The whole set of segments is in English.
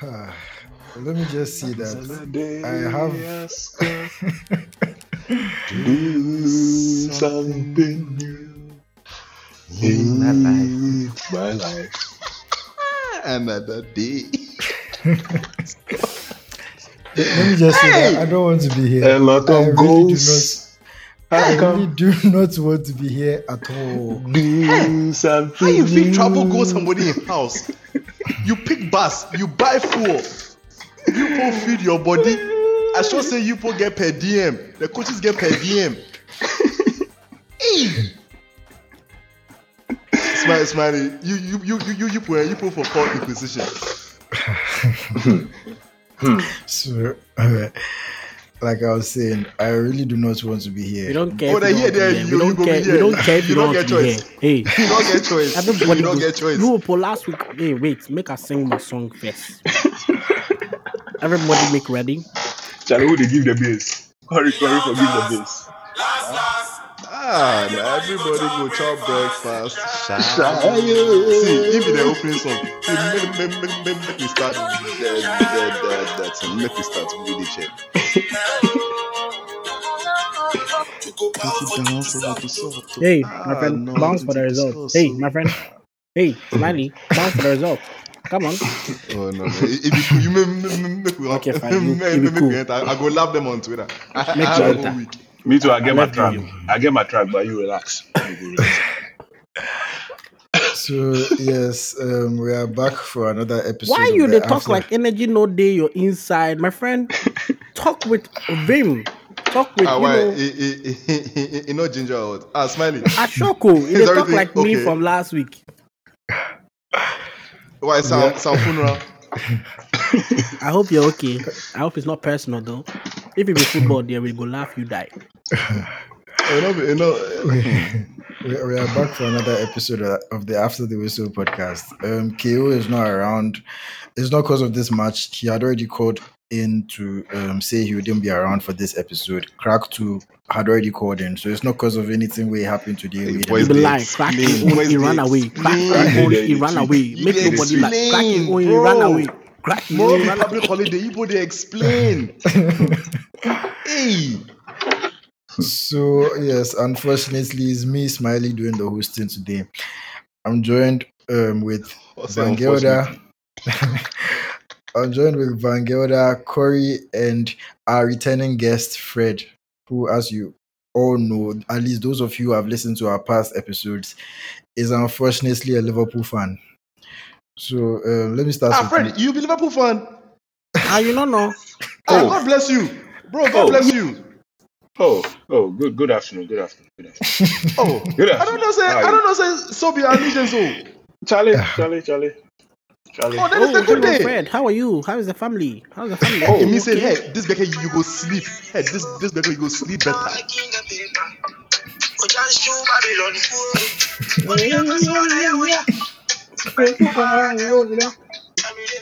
Let me just see that. I have. Do something new in My life. my life. Another day. Let me just say that I don't want to be here. A lot I of really goals. I How really do not want to be here at all. Do something How you think travel new. go somebody in house? You pick bus, you buy fuel, you po feed your body. I sure say you po get per DM. The coaches get per DM. hey. Smiley, smiley. You you you you you you po you po for court inquisition. So, alright. Like I was saying, I really do not want to be here. We don't care. Oh, if they you here, don't there, want to be you- here. you We don't care. be We don't care if You you don't don't get want to be here. choice. Hey, You don't get choice. everybody you don't go- get choice. No, for last week. Hey, wait. Make us sing my song first. everybody make ready. Charlie, who they give the bass? Hurry, hurry, for give the bass. Ah, everybody go chop breakfast. Shayo. See, give me the opening song. Make, make, make, make, make me start. Make me start with the check. Hey, my Ah, friend, no, bounce for the result. Hey, my friend. Hey, Smiley, bounce for the result. Come on. Oh no, no. If you, cool, you make, make, make, we Okay, fine. You- make, you make, cool. me enter. I go love them on Twitter. Make I you have a week. Me too. I get my love track. you. I get my track, but you relax. So yes, um, we are back for another episode. Why you they talk like energy no day you're inside, my friend? Talk with Vim. Talk with Ah, you why? know eh, eh, eh, eh, no ginger out. Ah, smiley. Ashoko. You Is they talk everything like me okay? from last week. Why sound Yeah. sound funeral? I hope you're okay. I hope it's not personal though. If it be football, there we go laugh, you die. You know, you know. we, we are back for another episode of of the After the Whistle podcast. Um, KO is not around. It's not because of this match. He had already called in to um, say he wouldn't be around for this episode. Crack 2 had already called in. So it's not because of anything we happened today. Hey, We boys, He didn't- be lying. Crack his own, he ran away. Crack his own, he ran away. Make dey nobody like crack his own, he ran away. Crack More own, he ran public holiday, you they explain. hey. So yes, unfortunately, it's me, Smiley, doing the hosting today. I'm joined um, with What's Van Gelder. I'm joined with Van Gelder, Corey, and our returning guest, Fred, who, as you all know, at least those of you who have listened to our past episodes, is unfortunately a Liverpool fan. So um, let me start Ah, with Fred, you be Liverpool fan? Ah, you don't know. Ah, Oh. God bless you, bro. God Oh. bless you. Oh, oh, good, good afternoon, good afternoon, good afternoon. Oh, Good afternoon. I don't know, say I don't know, say so be allegiance. Oh, Charlie, Charlie, Charlie, Charlie. oh, that is Oh, the good hello, day. Fred. How are you? How is the family? How's the family? Oh, me say, okay? hey, this guy you go sleep. Hey, this this guy you go sleep better.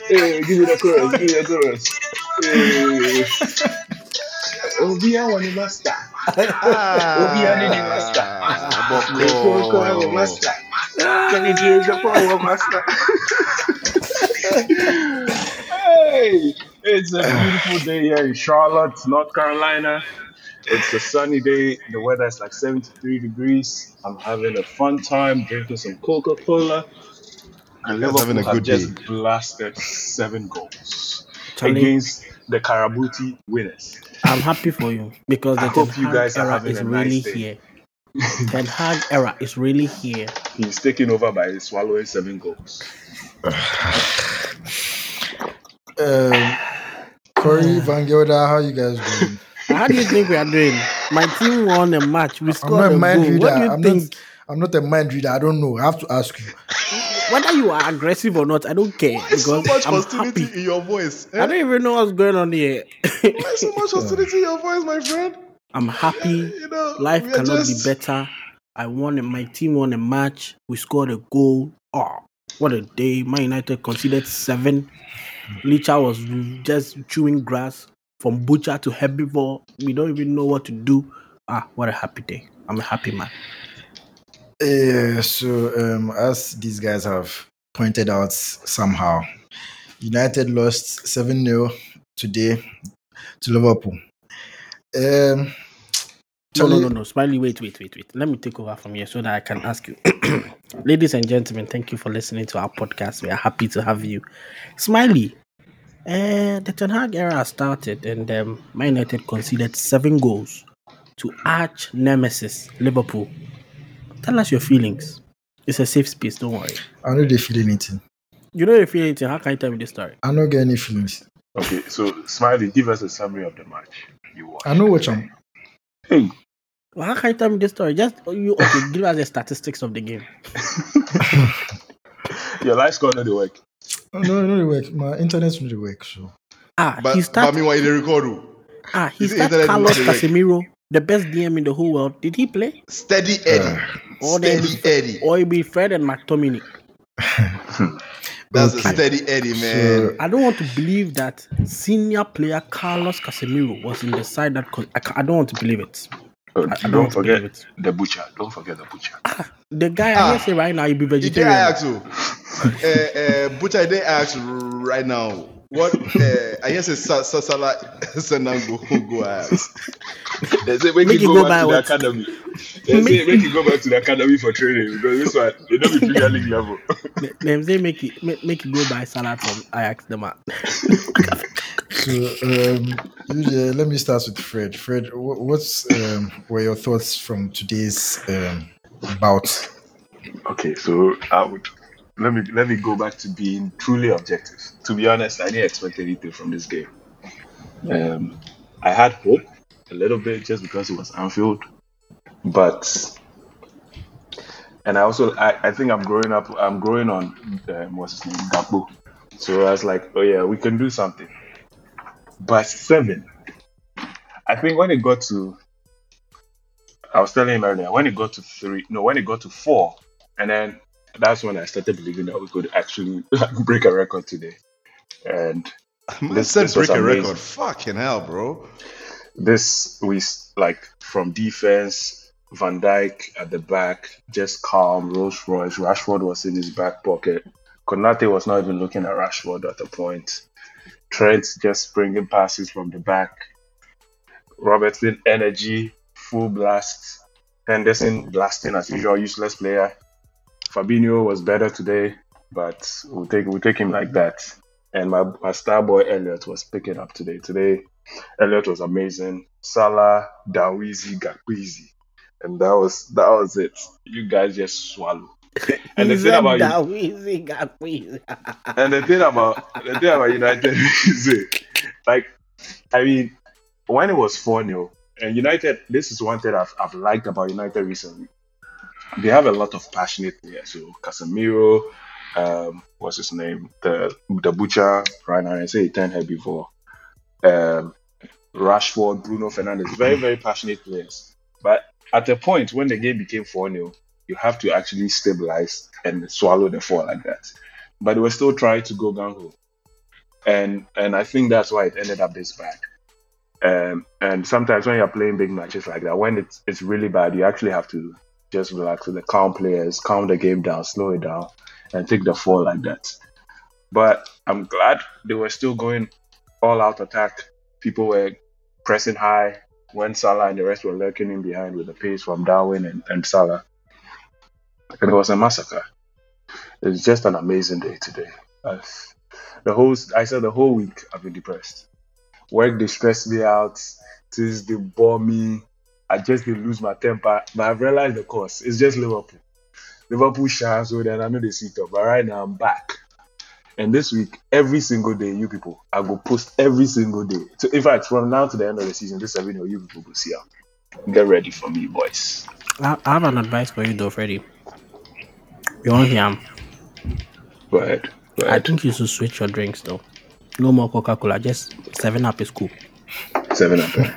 Hey, give me the chorus, give me the chorus. Hey. Obi àwọn ni master. Obi àwọn master. Kókó àwọn master. Kẹ́ni master. Hey, it's a beautiful day here in Charlotte, North Carolina. It's a sunny day. The weather is like 73 degrees. I'm having a fun time drinking some Coca Cola. And That's having Liverpool a have just day. blasted seven goals Charlie, against the Karabuti winners. I'm happy for you because I the hope Ten you Hag guys are era having is a nice really day. here. Ten Hag era is really here. He's taken over by swallowing seven goals. um, Corey, Van Gelder. How you guys doing? How do you think we are doing? My team won a match. We I'm scored not a a mind goal. reader. What do you I'm think? not. I'm not a mind reader. I don't know. I have to ask you. Whether you are aggressive or not, I don't care Why so much I'm hostility happy. in your voice? I Eh? don't even know what's going on here. Why so much hostility in your voice, my friend? I'm happy. You know, Life cannot just- be better. I won. A, my team won a match. We scored a goal. Oh, what a day! Man United conceded seven. Licha was just chewing grass from butcher to herbivore. We don't even know what to do. Ah, what a happy day! I'm a happy man. Yeah, so um, as these guys have pointed out somehow, United lost 7 0 today to Liverpool. Um, No, no, no, no. Smiley, wait, wait, wait, wait. Let me take over from here so that I can ask you. Ladies and gentlemen, thank you for listening to our podcast. We are happy to have you. Smiley, uh, the Ten Hag era started and um, Man United conceded seven goals to arch nemesis Liverpool. Tell us your feelings. It's a safe space, don't worry. I know they feel anything. You know if feel anything, how can you tell me the story? I don't get any feelings. Okay, so Smiley, give us a summary of the match you watched. I know what I'm. Hey, Well, how can you tell me this story? Just you okay, give us the statistics of the game. your light score not the work. Oh, no, no, they work. My internet's not the work. So Ah, But, he but started meanwhile, in the record, oh, Ah, he Is it started Carlos not? Casemiro, the best DM in the whole world. Did he play? steady Eddie. Or they steady Eddie. Or it be Fred and McTominay? That's Okay. a steady Eddie, man. So- I don't want to believe that senior player Carlos Casemiro was in the side that. Con- I, ca- I don't want to believe it. Oh, I, I don't don't want to believe forget it. the butcher. Don't forget the butcher. The guy Ah. I hear say right now he be He did vegetarian. ask, oh. uh, uh, Butcher, they ask right now. What uh, I guess it's Sa- Sasala Senango who go ask. They say make, Make you you go, go back to by the academy. They say make you go back to the academy for training because this one they don't be Premier League level. They- Them say make it make, make it go buy salad from Ajax the man. So, um, usually, let me start with Fred. Fred, wh- what's um, were your thoughts from today's um, bout? Okay, so I would let me let me go back to being truly objective. To be honest, I didn't expect anything from this game. Um, I had hope a little bit just because it was Anfield, but and I also I, I think I'm growing up. I'm growing on um, what's his name, Gakpo. So I was like, oh yeah, we can do something. But seven, I think when it got to, I was telling him earlier when it got to three, no, when it got to four, and then that's when I started believing that we could actually break a record today. And Man This- said this break a record. Fucking hell, bro. this we like from defense, Van Dijk at the back, just calm. Rolls Royce, Rashford was in his back pocket. Konate was not even looking at Rashford at the point. Trent just bringing passes from the back. Robertson energy, full blast. Henderson blasting as usual, useless player. Fabinho was better today, but we'll take we'll take him like that. And my, my star boy Elliott was picking up today. Today, Elliott was amazing. Salah, Dawizi, Gakwizi. And that was that was it. You guys just swallow. And the thing said about you, that Weezy got Weezy. and the thing about the thing about United is like I mean, when it was 4 0, and United, this is one thing I've, I've liked about United recently. They have a lot of passionate players. So Casemiro, um, what's his name? The the butcher right now. I say he turned here before. Um, Rashford, Bruno Fernandes, very, very passionate players. But at a point when the game became 4 0, you have to actually stabilize and swallow the four like that. But they were still trying to go gung ho. And and I think that's why it ended up this bad. Um, and sometimes when you're playing big matches like that, when it's it's really bad, you actually have to just relax with the calm players, calm the game down, slow it down, and take the fall like that. But I'm glad they were still going all out attack. People were pressing high when Salah and the rest were lurking in behind with the pace from Darwin and, and Salah. And it was a massacre. It's just an amazing day today. Uh, the whole I said the whole week I've been depressed. Work they stress me out, things they bore me. I just they lose my temper. But I've realized the course. It's just Liverpool. Liverpool shine so then I know they sit up. But right now I'm back. And this week, every single day, you people, I go post every single day. So in fact, from now to the end of the season, this seven you people will see out. Get ready for me, boys. I, I have an advice for you though, Freddie. You want him? Go ahead. Go I think you should switch your drinks though. No more Coca Cola. Just Seven Up is cool. Seven up. Eh?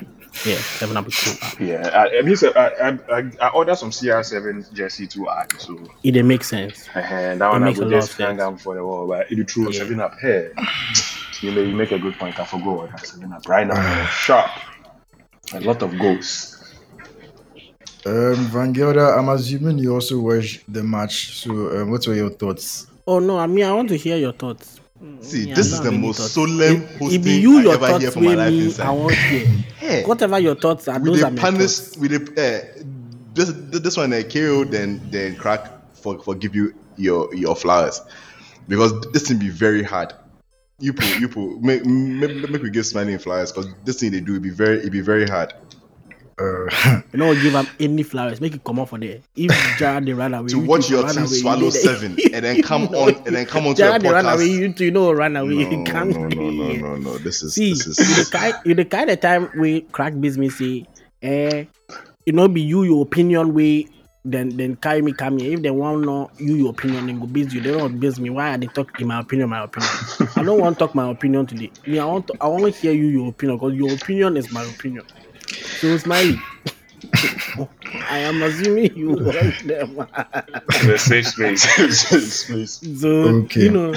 Yeah, Seven Up is cool. Yeah, I, I mean, so I, I, I, I ordered some CR7 jersey to add, so It dey make sense. and that one I makes a lot just of hang sense. out for the wall. But it true Yeah. seven up here. You may you make a good point. I forgot what that seven up right now. Sharp, a lot of goals. Um, Van Gelder, I'm assuming you also watched the match. So, um, what were your thoughts? Oh no, I mean I want to hear your thoughts. See, Me, I this is the most solemn It- it hosting you, I ever hear from my life I inside. hear. Hey. Whatever your thoughts are, those are my punish thoughts. we dey uh, this this one uh, KO then then crack for for give you your your flowers because this thing be very hard. You put you put make, make, make we give smiling flowers because this thing they do it be very it be very hard Uh, You know, give am any flowers, make it come out for there. If Jara they run away, to you watch your team swallow seven and then come No, on and then come on to a they run away, you know run away. No, no, no, no, no, no. This is See, this you is the kind, you the kind of time we crack business say, eh, it not be you your opinion way. Then then carry me come here. If they want know you your opinion, then go base you. They don't base me. Why are they talk in my opinion? My opinion. I don't want to talk my opinion today. Me, I want to, I want to hear you your opinion because your opinion is my opinion. So smiley. I am assuming you want them. The safe space. space. so Okay. you know,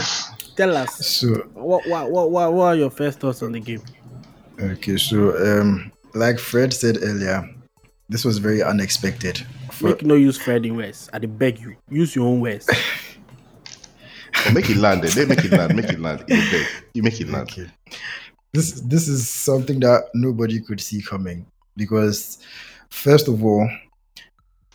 tell us so what what what what, what are your first thoughts on the game? okay, so um, like Fred said earlier, this was very unexpected. For, Make no use Freddie West. I beg you. Use your own words. Oh, make it land. They make it land. Make it land. You. You make it land. Okay. This this is something that nobody could see coming because first of all,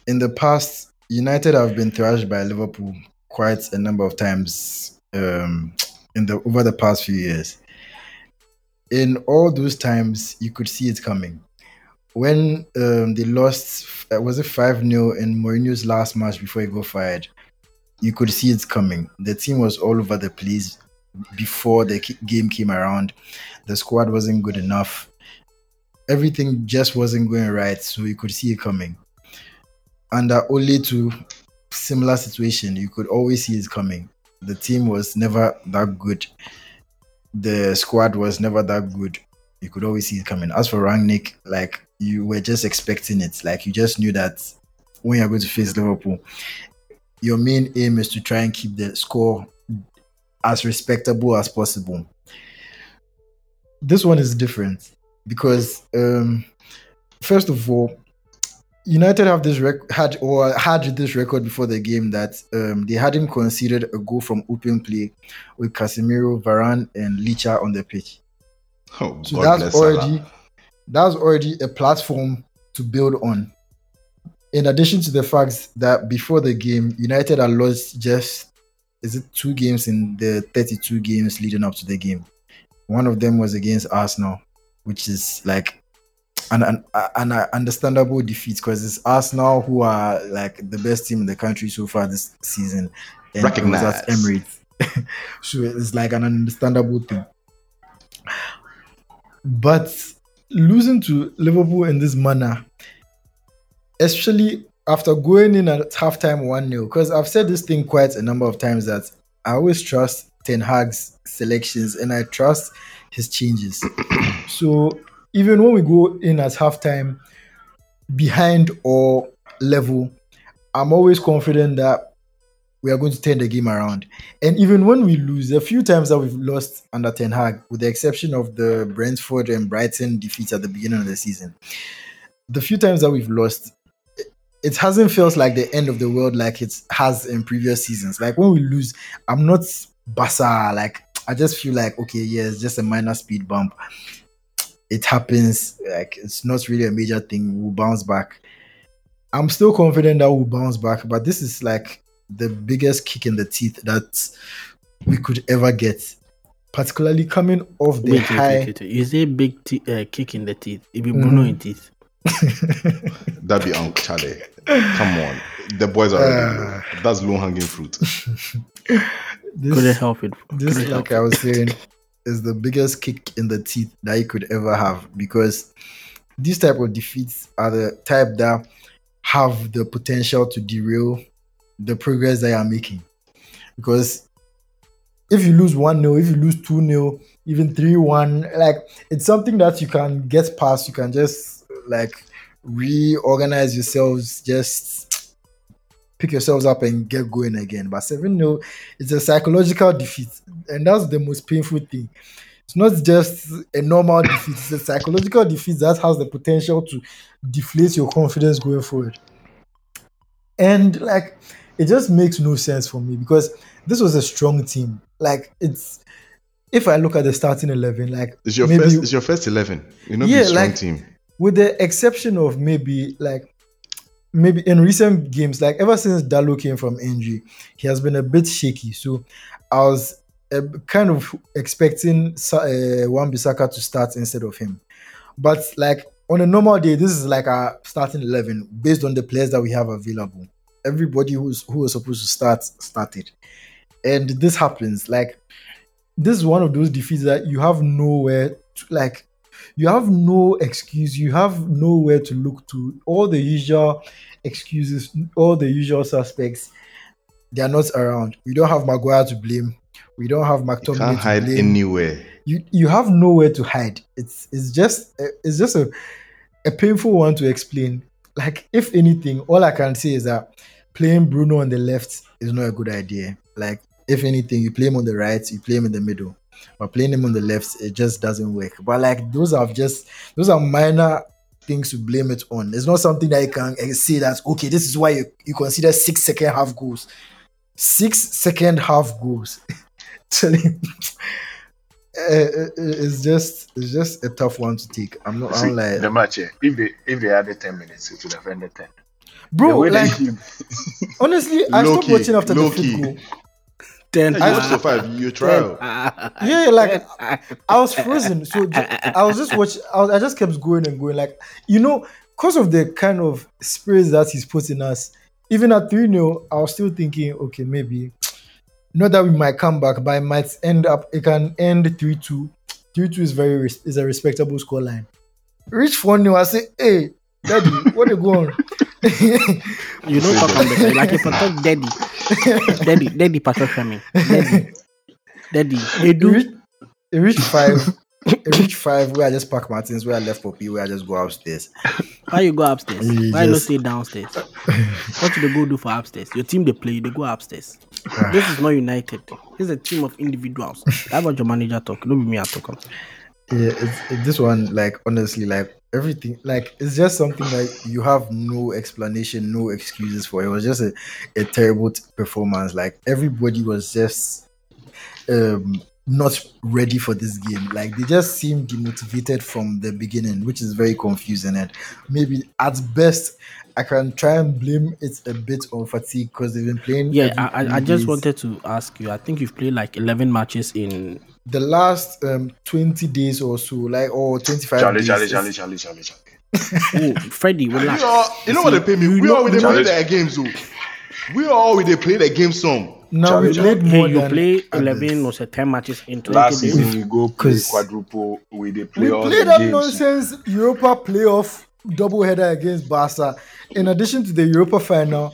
in the past, United have been thrashed by Liverpool quite a number of times um, in the over the past few years. In all those times, you could see it coming. When um, they lost, uh, was it 5 0 in Mourinho's last match before he got fired? You could see it coming. The team was all over the place before the game came around. The squad wasn't good enough. Everything just wasn't going right, so you could see it coming. Under only to similar situation, you could always see it coming. The team was never that good. The squad was never that good. You could always see it coming. As for Rangnick, like you were just expecting it. Like you just knew that when you're going to face Liverpool, your main aim is to try and keep the score as respectable as possible. This one is different because, um, first of all, United have this rec- had or had this record before the game that um, they hadn't conceded a goal from open play with Casemiro, Varane, and Licha on the pitch. Oh, So God that's already that's already a platform to build on. In addition to the fact that before the game, United had lost just is it two games in the 32 games leading up to the game. One of them was against Arsenal, which is like an an, an understandable defeat because it's Arsenal who are like the best team in the country so far this season. And it was. Emirates. so it's like an understandable thing. But losing to Liverpool in this manner, especially after going in at halftime 1 0, because I've said this thing quite a number of times that I always trust Ten Hag's selections and I trust his changes. so even when we go in at halftime behind or level, I'm always confident that we are going to turn the game around. And even when we lose, a few times that we've lost under Ten Hag, with the exception of the Brentford and Brighton defeats at the beginning of the season, the few times that we've lost, it- it hasn't felt like the end of the world like it has in previous seasons. Like when we lose, I'm not basa. Like I just feel like okay, yeah, it's just a minor speed bump. It happens. Like it's not really a major thing. We'll bounce back. I'm still confident that we'll bounce back, but this is like the biggest kick in the teeth that we could ever get, particularly coming off the Wait, wait, high. wait, wait, wait. You say big te- uh, kick in the teeth. It be Bruno Mhm. in teeth. That'd be Uncle Charlie. Come on. The boys are. Uh. That's low hanging fruit. Couldn't help it. this Couldn't like I was saying, is the biggest kick in the teeth that you could ever have because these type of defeats are the type that have the potential to derail the progress that you are making. Because if you lose 1 0, if you lose 2 0, even 3 1, like it's something that you can get past. You can just like reorganize yourselves, just pick yourselves up and get going again. But 7 0, it's a psychological defeat, and that's the most painful thing. It's not just a normal defeat, it's a psychological defeat that has the potential to deflate your confidence going forward. And like it just makes no sense for me because this was a strong team. Like it's if I look at the starting eleven, like It's your maybe first. It's your first eleven. You know, Yeah, strong like- team. with the exception of maybe like maybe in recent games, like ever since Dalot came from injury, he has been a bit shaky. So I was uh, kind of expecting uh, Wan Bissaka to start instead of him. But like on a normal day, this is like our starting eleven based on the players that we have available. Everybody who's who was supposed to start started, and this happens. Like this is one of those defeats that you have nowhere to like you have no excuse. You have nowhere to look to. All the usual excuses all the usual suspects they are not around. We don't have maguire to blame. We don't have You mctominay can't to hide blame. anywhere. you you have nowhere to hide. It's it's just it's just a, a painful one to explain. Like if anything all i can say is that playing bruno on the left is not a good idea. Like if anything you play him on the right you play him in the middle but playing him on the left it just doesn't work but like those are just those are minor things to blame it on it's not something that you can eh, say that okay this is why you, you consider six second half goals six second half goals Actually, eh, eh, it's just it's just a tough one to take. I'm not. See, I'm like, the match, if they if they added ten minutes, it would have ended ten. Bro. Like honestly, I stopped key, watching after the fifth key. Goal. Ten. Yeah, you watched so five. You trial. Yeah, like I was frozen. So I was just watching. I, was, I just kept going and going. Like you know, because of the kind of spirits that he's put in us. Even at three 0 I was still thinking, okay, maybe not that we might come back, but it might end up. It can end three two. Three two is very is a respectable scoreline. Reach four 0 I say, hey, daddy, what are you go on? You know, talk about it. Like if I talk daddy, daddy, daddy, Pastor Femi, daddy, daddy. They It do. reached, it reached five. It reached five where I just pack Martins, where I left Poppy, where I just go upstairs. Why you go upstairs? You Why you not stay downstairs? What should they go do for upstairs? Your team they play, they go upstairs. Ah. this is not united. This is a team of individuals. That's what your manager talk. Don't be me I talk. am. Yeah, it's, it- this one, like honestly, like everything, like it's just something that you have no explanation, no excuses for. It was just a, a terrible t- performance. Like everybody was just um not ready for this game. Like they just seemed demotivated from the beginning, which is very confusing. And maybe at best, I can try and blame it a bit on fatigue because they've been playing. Yeah, I, I, I just wanted to ask you. I think you've played like eleven matches in. The last um 20 days or so, like or 25 Charlie, days. Charlie, it's- Charlie, Charlie, Charlie, Charlie. Oh, Freddie, You relax. know, you know what they pay me? We know- all they play Challenge. their games, though. We all with they play the game some. Now we Charlie, played Hey, more you than play eleven or ten matches in twenty Last days. season we go play 'Cause- quadruple. We they play We all played that games. nonsense Europa playoff double header against Barca. In addition to the Europa final,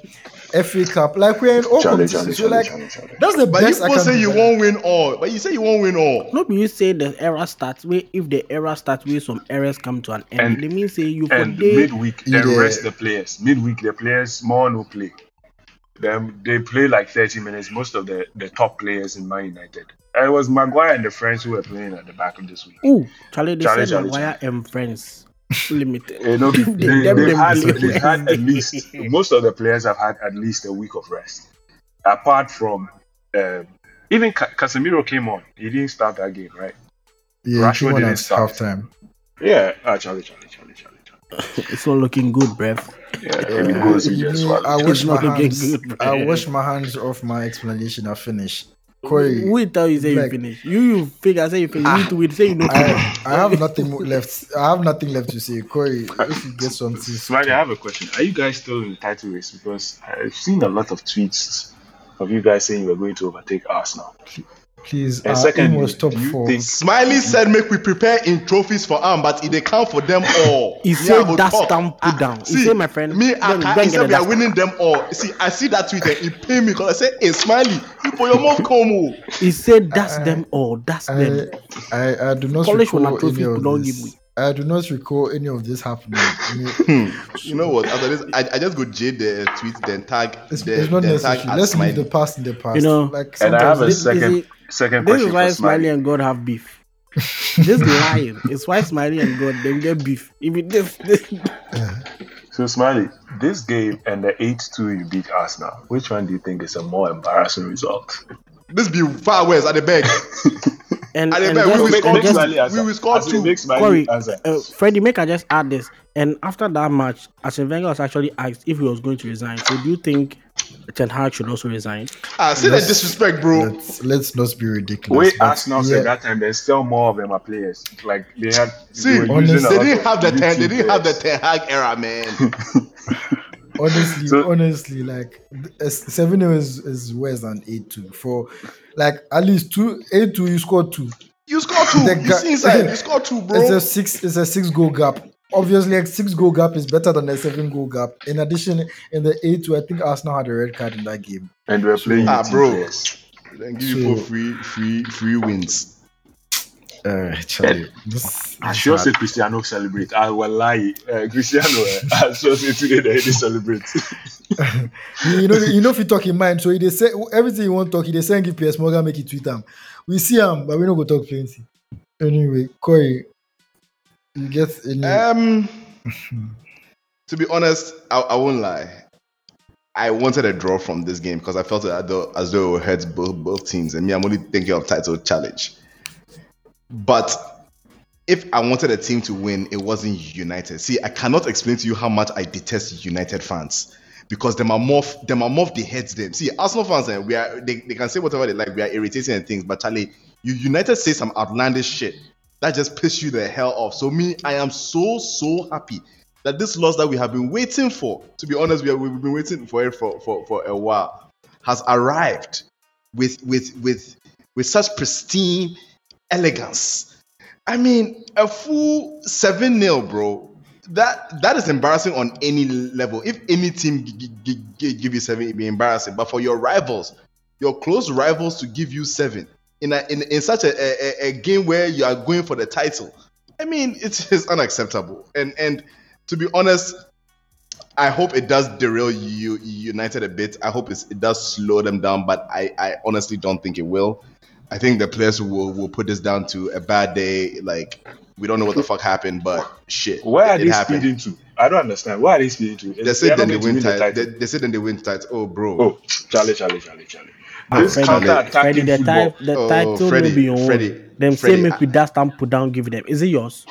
FA Cup, like we're in all Charlie, competitions. Charlie, So like Charlie, Charlie, Charlie. that's the But you best I people can say you that. won't win all. But you say you won't win all. No, be you say the era starts where if the era starts where some errors come to an end. And- they mean say you for And day. midweek, then Yeah. rest the players. Midweek, the players more no play. Them they play like 30 minutes. Most of the, the top players in Man United. And it was Maguire and the friends who were playing at the back of this week. Ooh, Charlie, they Charlie, said Charlie, Maguire and friends limited. You know, they, They- they, them- they've, had, players. they've had at least most of the players have had at least a week of rest. Apart from um, even Ca- Casemiro came on, he didn't start that game, right? Yeah, Rashford didn't at start. halftime. Yeah, ah, Charlie, Charlie, Charlie, Charlie, Charlie. It's not looking good, bruv. Yeah, if it goes, You just. I It's wash my hands. good. I wash my hands off my explanation. I finish. Corey, We tell you say like- you finish. You you figure say you finish. You need to wait. Say you know. I, I have nothing left. I have nothing left to say. Corey, if you get something, Smiley, I have a question. Are you guys still in the title race? Because I've seen a lot of tweets of you guys saying you were going to overtake Arsenal. Please. And Our second, aim was top do you four. think Smiley said, "Make we prepare in trophies for arm, but it they count for them all." He said "That's go that talk. stamp put ah, down. He See, said, my friend, me, go I and- can't. He said we are winning them all. See, I see that tweet and it paid me because I said, "Hey, Smiley, you put your mouth come." oh." He said that's them all. That's I, them. I, I do not Polish one recall and trophy any could not of give this. me. I do not recall any of this happening. I mean, Hmm. You know what? After this, I, I just go jade the tweet, then tag, it's, the, it's not then tag necessary. at Let's leave the past in the past. You know, like And I have a This- second this second This question is why Smiley Smiley. and God have beef. this lying. It's why Smiley and God they get beef. If it this, this So Smiley, this game and the eight two you beat Arsenal, which one do you think is a more embarrassing result? This be far worse at the back. And, At the and back, we just- will score two. Smiley answer. we will score As in, two. make Smiley Corey, uh, Freddie, make I just add this. And after that match, Arsene Wenger was actually asked if he was going to resign. So do you think Ten Hag should also resign? Ah, see that disrespect, bro. Let's let's not be ridiculous. Wait, but Arsenal yeah, said that time there's still more of them are players. Like they had See, they, honestly, They didn't have the ten. They didn't have the. Ten Hag era, man. honestly, So- honestly, like seven is is worse than eight two. For like at least two eight two, you scored two. You score two. The You guy- see inside. You score two, bro. It's a six. It's a six goal gap. Obviously, a six goal gap is better than a seven goal gap. In addition, in the eight two, I think Arsenal had a red card in that game. and we're playing Ah, with bro. players. Then give you So- free, free, free wins. Uh, Charlie, I is sure hard. say Cristiano celebrate. I will lie. Uh, Cristiano, eh, I sure say today that he celebrate. you you know, you know if you talk in mind, so they say everything you want to talk, they say give Piers Morgan make it tweet them. We see him, but we don't go talk plenty. Anyway, Corey, you get any? Um, to be honest, I, I won't lie. I wanted a draw from this game because I felt as though, as though it hurts both both teams, and me, I'm only thinking of title challenge. But if I wanted a team to win, it wasn't United. See, I cannot explain to you how much I detest United fans because them are more them are more they hate them. See, Arsenal fans, eh, we are they, they can say whatever they like. We are irritating and things, but Charlie, you United say some outlandish shit that just piss you the hell off. So me, I am so so happy that this loss that we have been waiting for, to be honest, we have, we've been waiting for it for, for, for a while, has arrived with with with with such pristine elegance. I mean, a full seven 0 bro. That that is embarrassing on any level. If any team g- g- g- give you seven, it'd be embarrassing. But for your rivals, your close rivals to give you seven in a, in, in such a, a, a game where you are going for the title, I mean, it is unacceptable. And and to be honest, I hope it does derail you United a bit. I hope it does slow them down, but I, I honestly don't think it will. I think the players will, will put this down to a bad day. Like we don't know what the fuck happened, but shit, Where are it they happened. speeding to? I don't understand. Where are they speeding to? They said then not they win to the title. They, they said then they win title. Oh, bro. Oh, Charlie, Charlie, Charlie, Charlie. Ah, This Freddie, counter Freddie, the, football. ti- the Oh, title Freddie, will be on. Freddie, them Freddie, say make I- we that stamp put down, give them. Is it yours?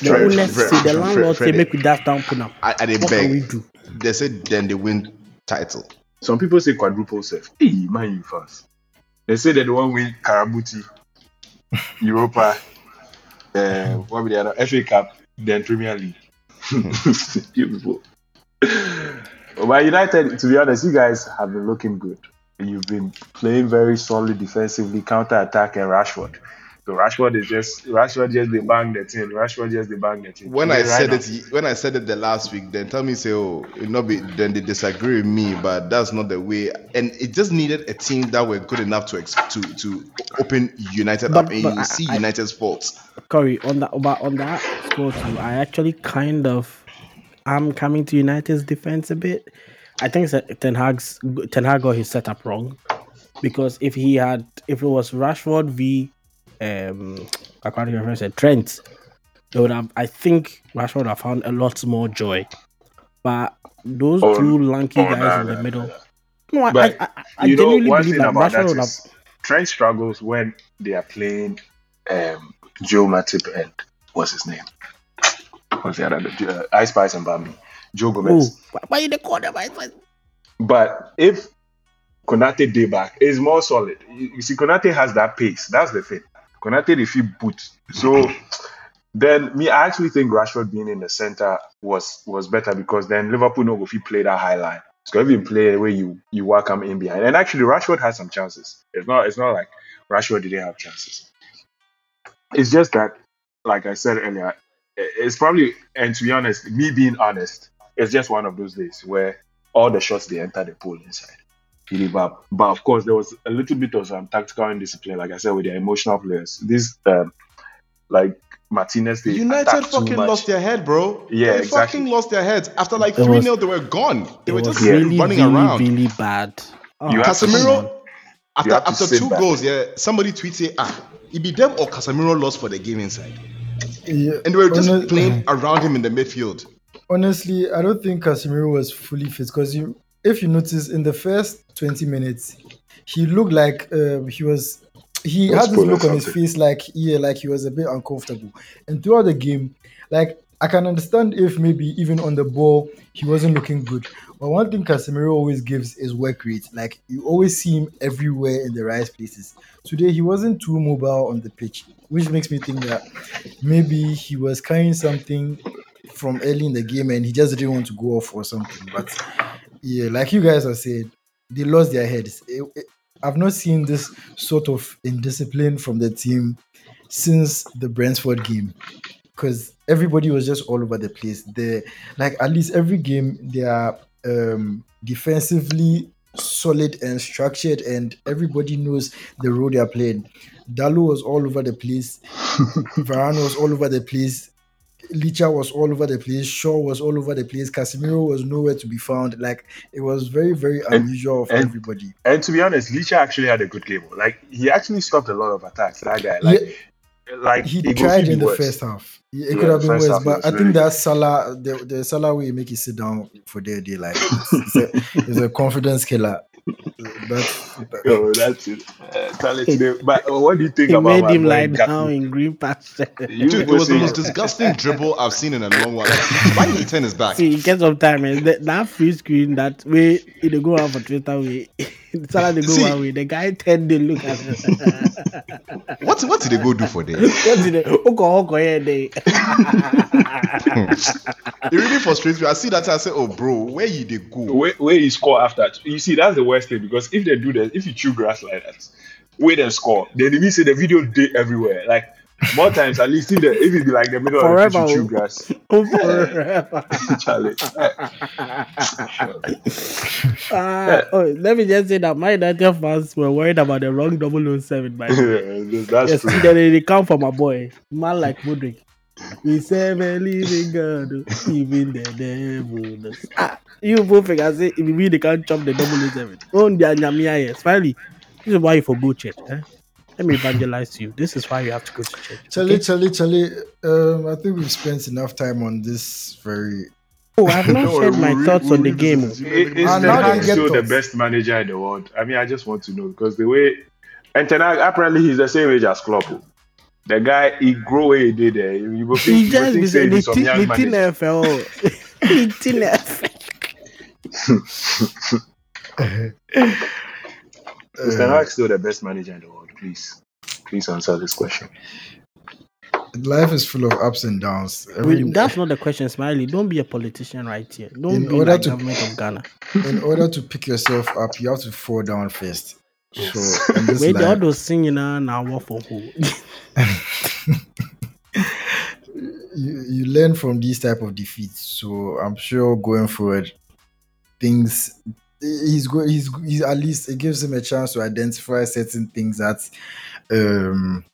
The Freddie, owners Freddie, say the Freddie, landlord say make we that stamp put down. I, I did What can we do? They said then they win title. Some people say quadruple safe. Hey, man, you fast. They say that the one win Karabuti, Europa, uh, what the other FA Cup, then Premier League. you people. But United, to be honest, you guys have been looking good. You've been playing very solid defensively, counter attack, and Rashford. So Rashford is just Rashford just the bang the team. Rashford just the bang the team. When Yeah, I right said now. it, when I said it the last week, then tell me say, oh, it not be. Then they disagree with me, but that's not the way. And it just needed a team that were good enough to ex- to to open United But- up, and you I- see I- United's faults. Corey, on that but on that score too, I actually kind of I'm coming to United's defense a bit. I think that Ten Hag's Ten Hag got his setup wrong because if he had if it was Rashford v um I can't remember said Trent, they would have I think Rashford would have found a lot more joy. But those Oh, two lanky oh, guys nah, in the nah, middle. nah. No, I, But I, I, I you know, genuinely one believe thing that about Rashford that have is Trent struggles when they are playing um, Joe Matip and what's his name? What's the other? Uh, Ice Spice and Bambi. Joe oh, Gomez. why- why in the corner? Why, why? But if Konate day back is more solid, you see, Konate has that pace. That's the thing. Konate if he boot. So then me, I actually think Rashford being in the center was was better because then Liverpool know if he play that high line. It's going to be play where you you welcome in behind. And actually, Rashford had some chances. It's not it's not like Rashford didn't have chances. It's just that, like I said earlier, it's probably and to be honest, me being honest, it's just one of those days where all the shots they enter the pool inside. Really bad. But of course, there was a little bit of some tactical indiscipline, like I said, with their emotional players. This, um, like Martinez, they United attacked too fucking much. lost their head, bro. Yeah, they exactly. fucking lost their heads after like It three was- 0 They were gone. They were just really, running really, around. really bad. Oh, You have to- Casemiro, after after two back. goals, yeah, somebody tweeted, ah, it be them or Casemiro lost for the game inside, Yeah, and they were just honest- playing around him in the midfield. honestly, I don't think Casemiro was fully fit because you, if you notice, in the first 20 minutes, he looked like uh, he was. He had this look on his face, like yeah, like he was a bit uncomfortable. And throughout the game, like I can understand if maybe even on the ball he wasn't looking good. But one thing Casemiro always gives is work rate. Like you always see him everywhere in the right places. Today he wasn't too mobile on the pitch, which makes me think that maybe he was carrying something from early in the game and he just didn't want to go off or something. But yeah, like you guys are saying, they lost their heads. It- it- I've not seen this sort of indiscipline from the team since the Brentford game because everybody was just all over the place. The like at least every game they are um, defensively solid and structured, and everybody knows the role they are playing. Dalot was all over the place. Varane was all over the place. Licha was all over the place. Shaw was all over the place. Casemiro was nowhere to be found. Like it was very, very And- unusual for and- everybody. And to be honest, Licha actually had a good game. Like he actually stopped a lot of attacks. That guy, like, like he tried in the worse. first half. It Yeah, could have been worse, half but I think that Salah, the, the Salah way make you sit down for their day, like it's, a, it's a confidence killer. That's Yo, that's it. Uh, talent today. But uh, what do you think He about made my him boy lie Gaku? down in green pasture. Dude, it was the most disgusting dribble I've seen in a long while. Why did he turn his back? See, it gets some time, man. That, that free screen, that way, they go out for Twitter way. Salah, they go See- one way. The guy turned, they look at it. What what did they go do for this? What did they? Oko, oko, yeah, they. It really frustrates me. I see that I say, "Oh, bro, where you they go?" where, where you score after. You see, that's the worst thing because if they do that, if you chew grass like that, where they score, then it means say the video day everywhere. Like more times, at least if, the, if it be like the middle Forever, of the you oh. chew grass. Oh, forever. Charlie. Ah, oh, let me just say that my United fans were worried about the wrong 007 by the that's Yes, true. then they come for my boy, man like Mudryk. We say believe in God, even the devil. knows." Ah, you both I say if we they can't chop the 007. Oh, the Anyamia, yes. Finally, this is why you for go church. Eh? Let me evangelize you. This is why you have to go to church. Charlie, okay? Charlie, Charlie. Um, I think we've spent enough time on this very. Oh, I have not Don't shared my we'll re- thoughts we'll on the revisit game. it. I- Is Ten how do you Hag get still the best manager in the world? I mean, I just want to know because the way and Ten Hag apparently he's the same age as Klopp. The guy he grow where he did there. You go think, He you go just think be say saying the he's some tin- young the tin manager. FL. The tin FL. Is Ten Hag still the best manager in the world? Please, please answer this question. Life is full of ups and downs. Every, that's not the question, Smiley. Don't be a politician right here. Don't In be order like to- government of Ghana. in order to pick yourself up, you have to fall down first. Yes. So, in this Wait, all those singing ah, now, now what for who? you, you learn from these type of defeats. So I'm sure going forward, things he's go he's, he's at least it gives him a chance to identify certain things that um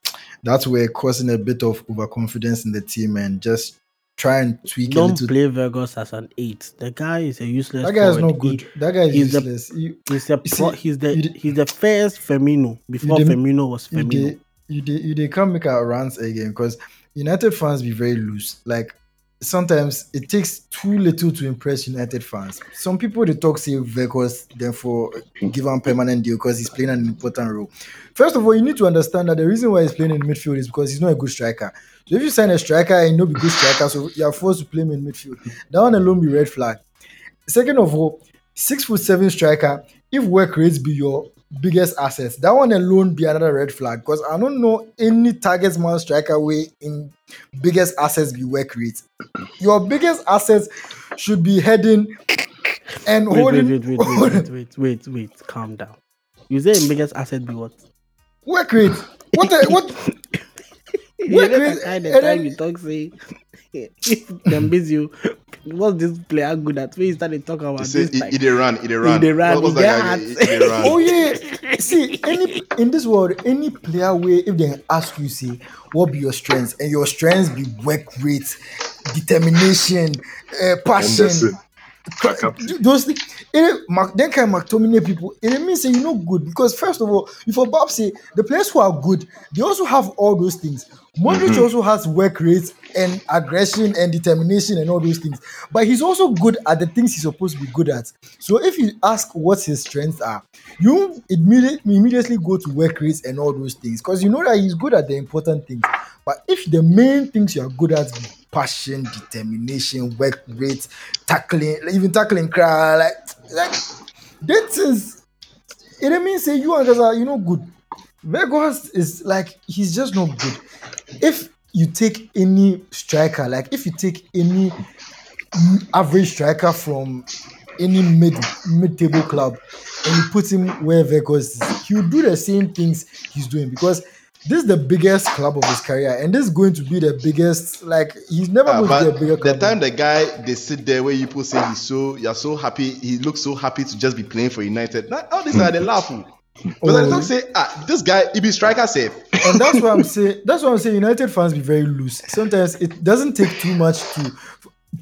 that were causing a bit of overconfidence in the team and just try and tweak Don't little. play Weghorst as an eight. The guy is a useless. That guy is forward. not good. He- that guy is he's the- useless. You- he's the pro, see, he's the did- he's the first Firmino before You did- Firmino was you Firmino. dey you dey you dey come make our rants again because United fans be very loose. Like sometimes it takes too little to impress United fans. Some people they talk say Weghorst therefore give him permanent deal because he's playing an important role. First of all, you need to understand that the reason why he's playing in midfield is because he's not a good striker. So if you sign a striker and you be good striker, so you are forced to play him in midfield. That one alone be red flag. Second of all, six foot seven striker, if work rates be your biggest assets, that one alone be another red flag. Because I don't know any target man striker way in biggest assets be work rate. Your biggest assets should be heading and Wait, wait, holding wait, wait, wait, wait, wait, wait, wait. Calm down. You say biggest asset be what? work rate. What the, what You Work know rate, that kind and of then- time you talk say them busy you what's this player good at? When you started talking about He said, this "He like, he dey run, he dey run." dey run, What was he that get guy? hard. He- he run. Oh yeah. See, any in this world, any player way if they ask you, say, what be your strengths, and your strengths be work rate, determination, uh, passion. Henderson. Backup team. those things. Then kind of McTominay people, it means say you know good because first of all, if a Bob say the players who are good, they also have all those things. Modric Mm-hmm. also has work rate and aggression and determination and all those things, but he's also good at the things he's supposed to be good at. So if you ask what his strengths are, you immediately immediately go to work rates and all those things because you know that he's good at the important things. But if the main things you are good at passion, determination, work rate, tackling, even tackling cry, like like that is it means say you and are you know good. Vegas is like he's just not good. If you take any striker, like if you take any average striker from any mid mid table club and you put him where Vegas is, he'll do the same things he's doing because this is the biggest club of his career, and this is going to be the biggest. Like he's never Ah, going to be a but bigger the club. time the guy they sit there where people say he's so you're so happy, he looks so happy to just be playing for United. Now, all this are they laughing. But Oh. I don't say ah this guy he be striker safe. and that's what I'm saying that's why I'm saying United fans be very loose. Sometimes it doesn't take too much to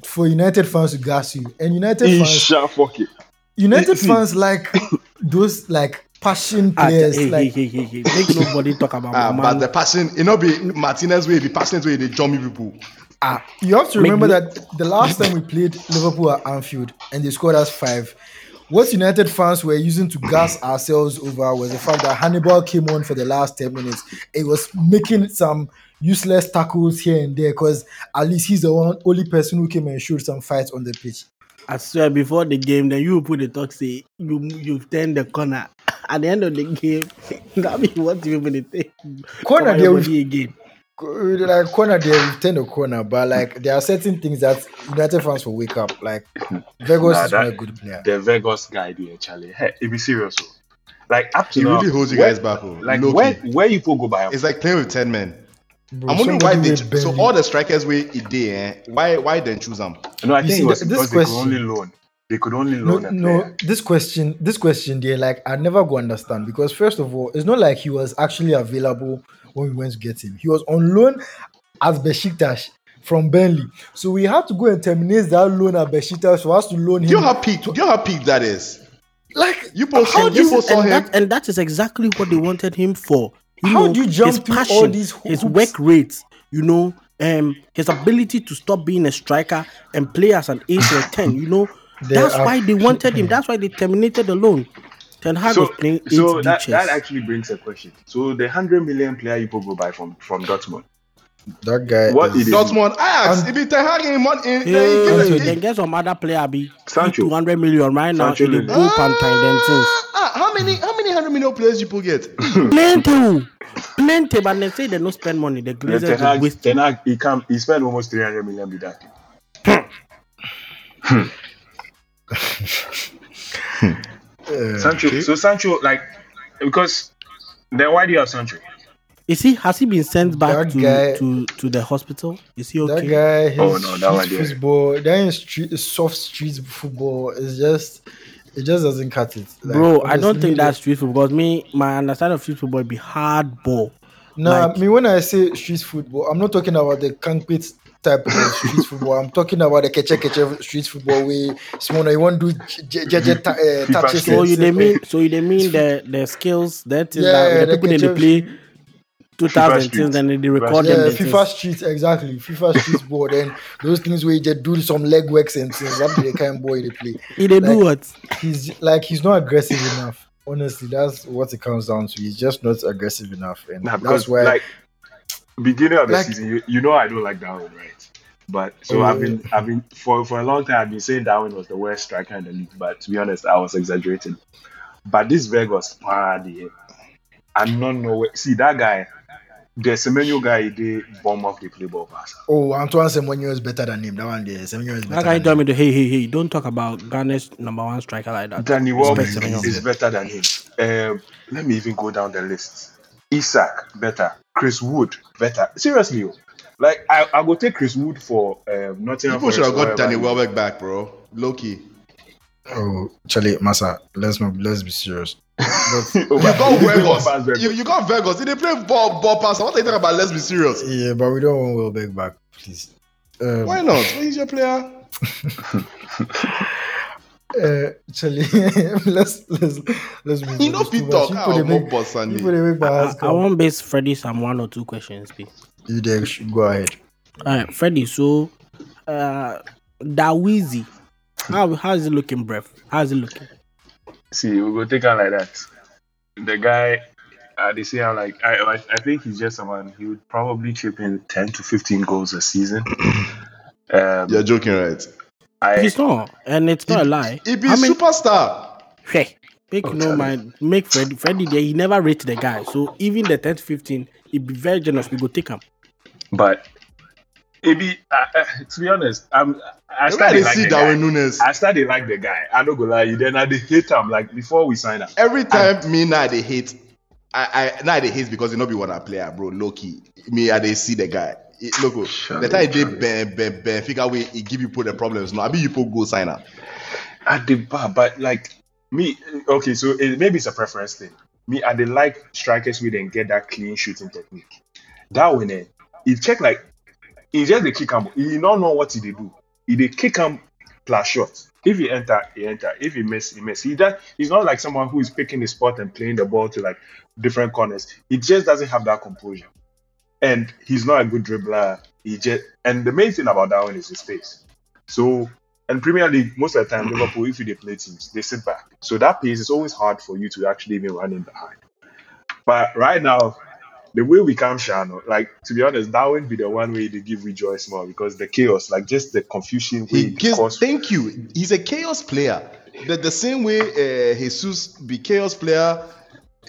for United fans to gas you. And United fans fuck it. United fans like those like passion Ah, players. hey, like hey, hey, hey, hey. Make nobody talk about my but the passion, it not be Martinez way, the passionate way they jump people. ah, you have to remember no- that the last time we played Liverpool at Anfield and they scored us five. What United fans were using to gas ourselves over was the fact that Hannibal came on for the last 10 minutes. It was making some useless tackles here and there because at least he's the one only person who came and showed some fights on the pitch. I swear before the game, then you put the talk say you you've turned the corner. At the end of the game, that means what you even think. Corner Cover there your with body again. like corner there we turn the corner, but like there are certain things that United fans will wake up. Like Vegas Nah, is that- not a good player. The Vegas guy there, Charlie. Hey, it be serious. oh. Like up to He now, really holds you where- guys back. oh, Like low-key. where where you go by? him? It's like playing with ten men. Bro, I'm wondering why somebody they with so Burnley- all the strikers way it did, eh? Why why then choose them? No, I You think see, it was th- this because they could only loan. They could only loan a no, this question, this question there, like I never go understand because first of all, it's not like he was actually available when we went to get him. He was on loan at Besiktas from Burnley, so we had to go and terminate that loan at Besiktas for us to loan him. Do you know how peak? Do you know how peak that is? like You post How him. do You you- post saw and, him. that, and that is exactly what they wanted him for. You How know, do you jump his through passion, all these hoops? his work rate, you know, um, his ability to stop being a striker and play as an eight or ten. You know, There that's are- why they wanted him. That's why they terminated the loan. Ten Hag So, was playing eight so that, that actually brings a question. So the hundred million player you go buy from from Dortmund. That guy. What is- he did- Dortmund, Ajax. And- If it Ten Hag in money, in, Hey, they give then get some other player be Sancho. two hundred million right now. Sancho in the Lily. goal pantai then things. Ah, ah, how many how many hundred million players you people get? Plenty, plenty, but they say they don't spend money. The Then Glazers Ten they Hag, waste. Ten Hag, he come he spent almost three hundred million with that. uh, Sancho. So Sancho, like, because then why do you have Sancho? Is he has he been sent back to, guy- to to the hospital? Is he That okay? guy, his Oh, no, that one street football, that is street soft street football is just it just doesn't cut it. Like, Bro, I don't think that's street football. Because me, my understanding of street football be hard ball. No, like- I mean when I say street football, I'm not talking about the concrete type of street football. I'm talking about the keche keche street football where small you want to do j- j- j- ta- uh, touches. So you they stuff. mean so you they mean the the skills that is Yeah, that the the people in the ketchup- play two thousand things and then they record Yeah, them. the FIFA things. street exactly. FIFA street ball. and those things where you just do some leg works and things. That's the kind of ball they play. He they do what? He's like he's not aggressive enough. Honestly, that's what it comes down to. He's just not aggressive enough, and Nah, that's why. like beginning of the Like- season, you, you know I don't like Darwin, right? But so Oh, I've yeah. been I've been for for a long time I've been saying Darwin was the worst striker in the league, but to be honest, I was exaggerating. But this Vegas ah, party, I'm not no way. See that guy, the Semenyo guy, he did bomb off the play ball pass. oh, Antoine Semenyo is better than him. That one there, Semenyo is better. can you Than tell him. me to hey hey hey? Don't talk about Ghana's number one striker like that. Danny Respect Welbeck is better than him. Um, let me even go down the list. Isaac better. Chris Wood better. Seriously, yo. like I I go take Chris Wood for um, Nottingham. People should have got Danny Welbeck back, bro. Low key. Oh, Charlie Massa, let's not let's be serious. But You got Vegas. Vegas. You, you got Vegas. They play ball ball pass. What are you talking about? Let's be serious. yeah, but we don't want Welbeck back, please. Um, Why not? He's your player. Uh, Charlie, let's let's let's move. You know, It's too fit much. talk. You put the more big- boss me. put the big I, bars I come. want base Freddie some one or two questions, please. You there? Go ahead. All right, Freddy. So, uh, Dawizi, how how is it looking, breath? How is it looking? See, we go take out like that. The guy, uh, they say, I'm like, I, I, I think he's just someone. He would probably chip in ten to fifteen goals a season. Um, You're joking, right? I, He's not, and it's not a lie. He be How many- superstar. Hey, make Oh, no Charlie. mind, make Freddie. Freddie there, he never rated the guy. So even the 10 to 15, he'd be very generous. We go take him. but maybe uh, uh, to be honest, I'm, I started like see the Darwin guy. Nunez. I started like the guy. I don't go lie. you. Then I did hate him like before we signed up. Every time me now they hate, I I now they hate because you know be what I player, bro. Low key, me I they see the guy. It, look, the time they Ben Ben Benfica way he give you put the problems. No, I be you put go sign up. I did bad, but like me, okay, so it, maybe it's a preference thing. Me, I did like strikers we didn't get that clean shooting technique. That one, eh, he check like he just the kick him. He don't know what he do. He dey kick him plus shot. If he enter, he enter. If he miss, he miss. He that he's not like someone who is picking the spot and playing the ball to like different corners. He just doesn't have that composure, and he's not a good dribbler. He just and the main thing about that one is his pace. So and Premier League, most of the time, Liverpool, if they play teams, they sit back. So that pace is always hard for you to actually even run in behind. But right now, the way we come Shano, like to be honest, that would be the one way they give Rejoice more because the chaos, like just the confusion He gives. cause- Thank you. He's a chaos player. The, the same way uh, Jesus be chaos player.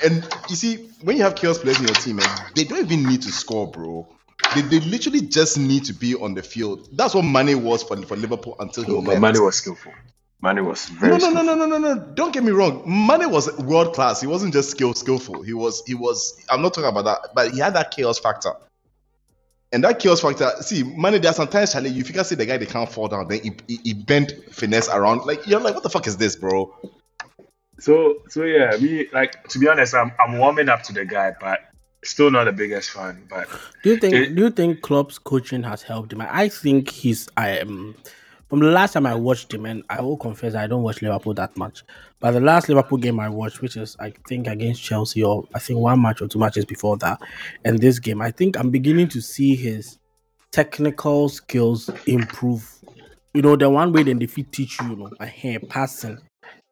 And you see, when you have chaos players in your team, eh, they don't even need to score, bro. They, they literally just need to be on the field. That's what Mane was for, for Liverpool until he left. Mane was skillful. Mane was very no, no, no, no, no, no, no. Don't get me wrong. Mane was world class. He wasn't just skill skillful. He was he was. I'm not talking about that, but he had that chaos factor. And that chaos factor, see, money. there are sometimes Charlie, you can see the guy they can't fall down, then he, he, he bent finesse around. Like you're like, what the fuck is this, bro? So so yeah, me like to be honest, I'm I'm warming up to the guy, but still not the biggest fan. But Do you think It- do you think Klopp's coaching has helped him? I think he's I um from the last time I watched him, and I will confess I don't watch Liverpool that much. But the last Liverpool game I watched, which is I think against Chelsea, or I think one match or two matches before that, and this game, I think I'm beginning to see his technical skills improve. You know, the one way they fit teach you, you know, a hair passing.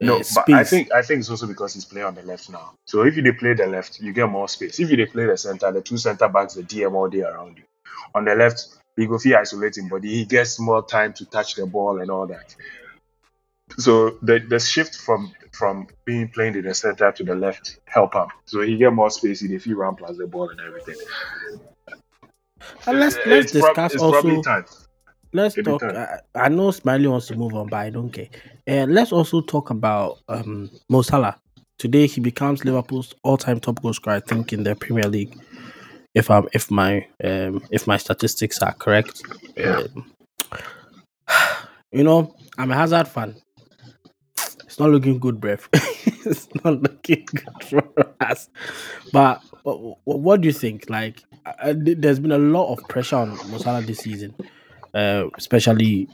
No, uh, but I think I think it's also because he's playing on the left now. So if you play the left, you get more space. If you play the center, the two center backs, the DM all day around you. On the left, he go feel isolating, but he gets more time to touch the ball and all that. So the the shift from from being playing in the center to the left help him. So he get more space. He dey feel run plus the ball and everything. And let's It's let's prob- discuss it's also. Let's Every talk. I, I know Smiley wants to move on, but I don't care. Uh, let's also talk about um, Mo Salah. Today he becomes Liverpool's all-time top goal scorer, I think, in the Premier League. If I'm, if my, um, if my statistics are correct. Yeah. Um, you know, I'm a Hazard fan. It's not looking good, Brev. it's not looking good for us. But what, what do you think? Like, uh, there's been a lot of pressure on Mo Salah this season, uh, especially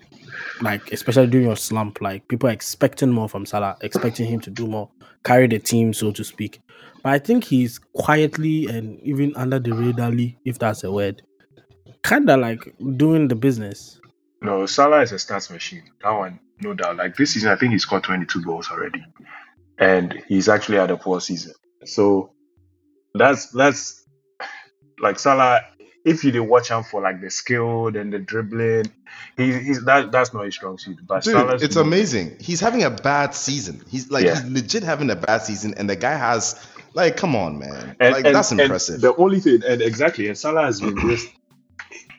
like especially during your slump. Like people are expecting more from Salah, expecting him to do more, carry the team, so to speak. But I think he's quietly and even under the radarly, if that's a word, kind of like doing the business. No, Salah is a stats machine. That one, no doubt. Like this season, I think he scored 22 goals already, and he's actually had a poor season. So that's that's like Salah. If you did watch him for like the skill and the dribbling, he, he's that that's not his strong suit. But Dude, Salah's it's amazing. He's having a bad season. He's like Yeah. he's legit having a bad season, and the guy has like, come on, man, And, like and- that's and impressive. the only thing, and exactly, and Salah has been just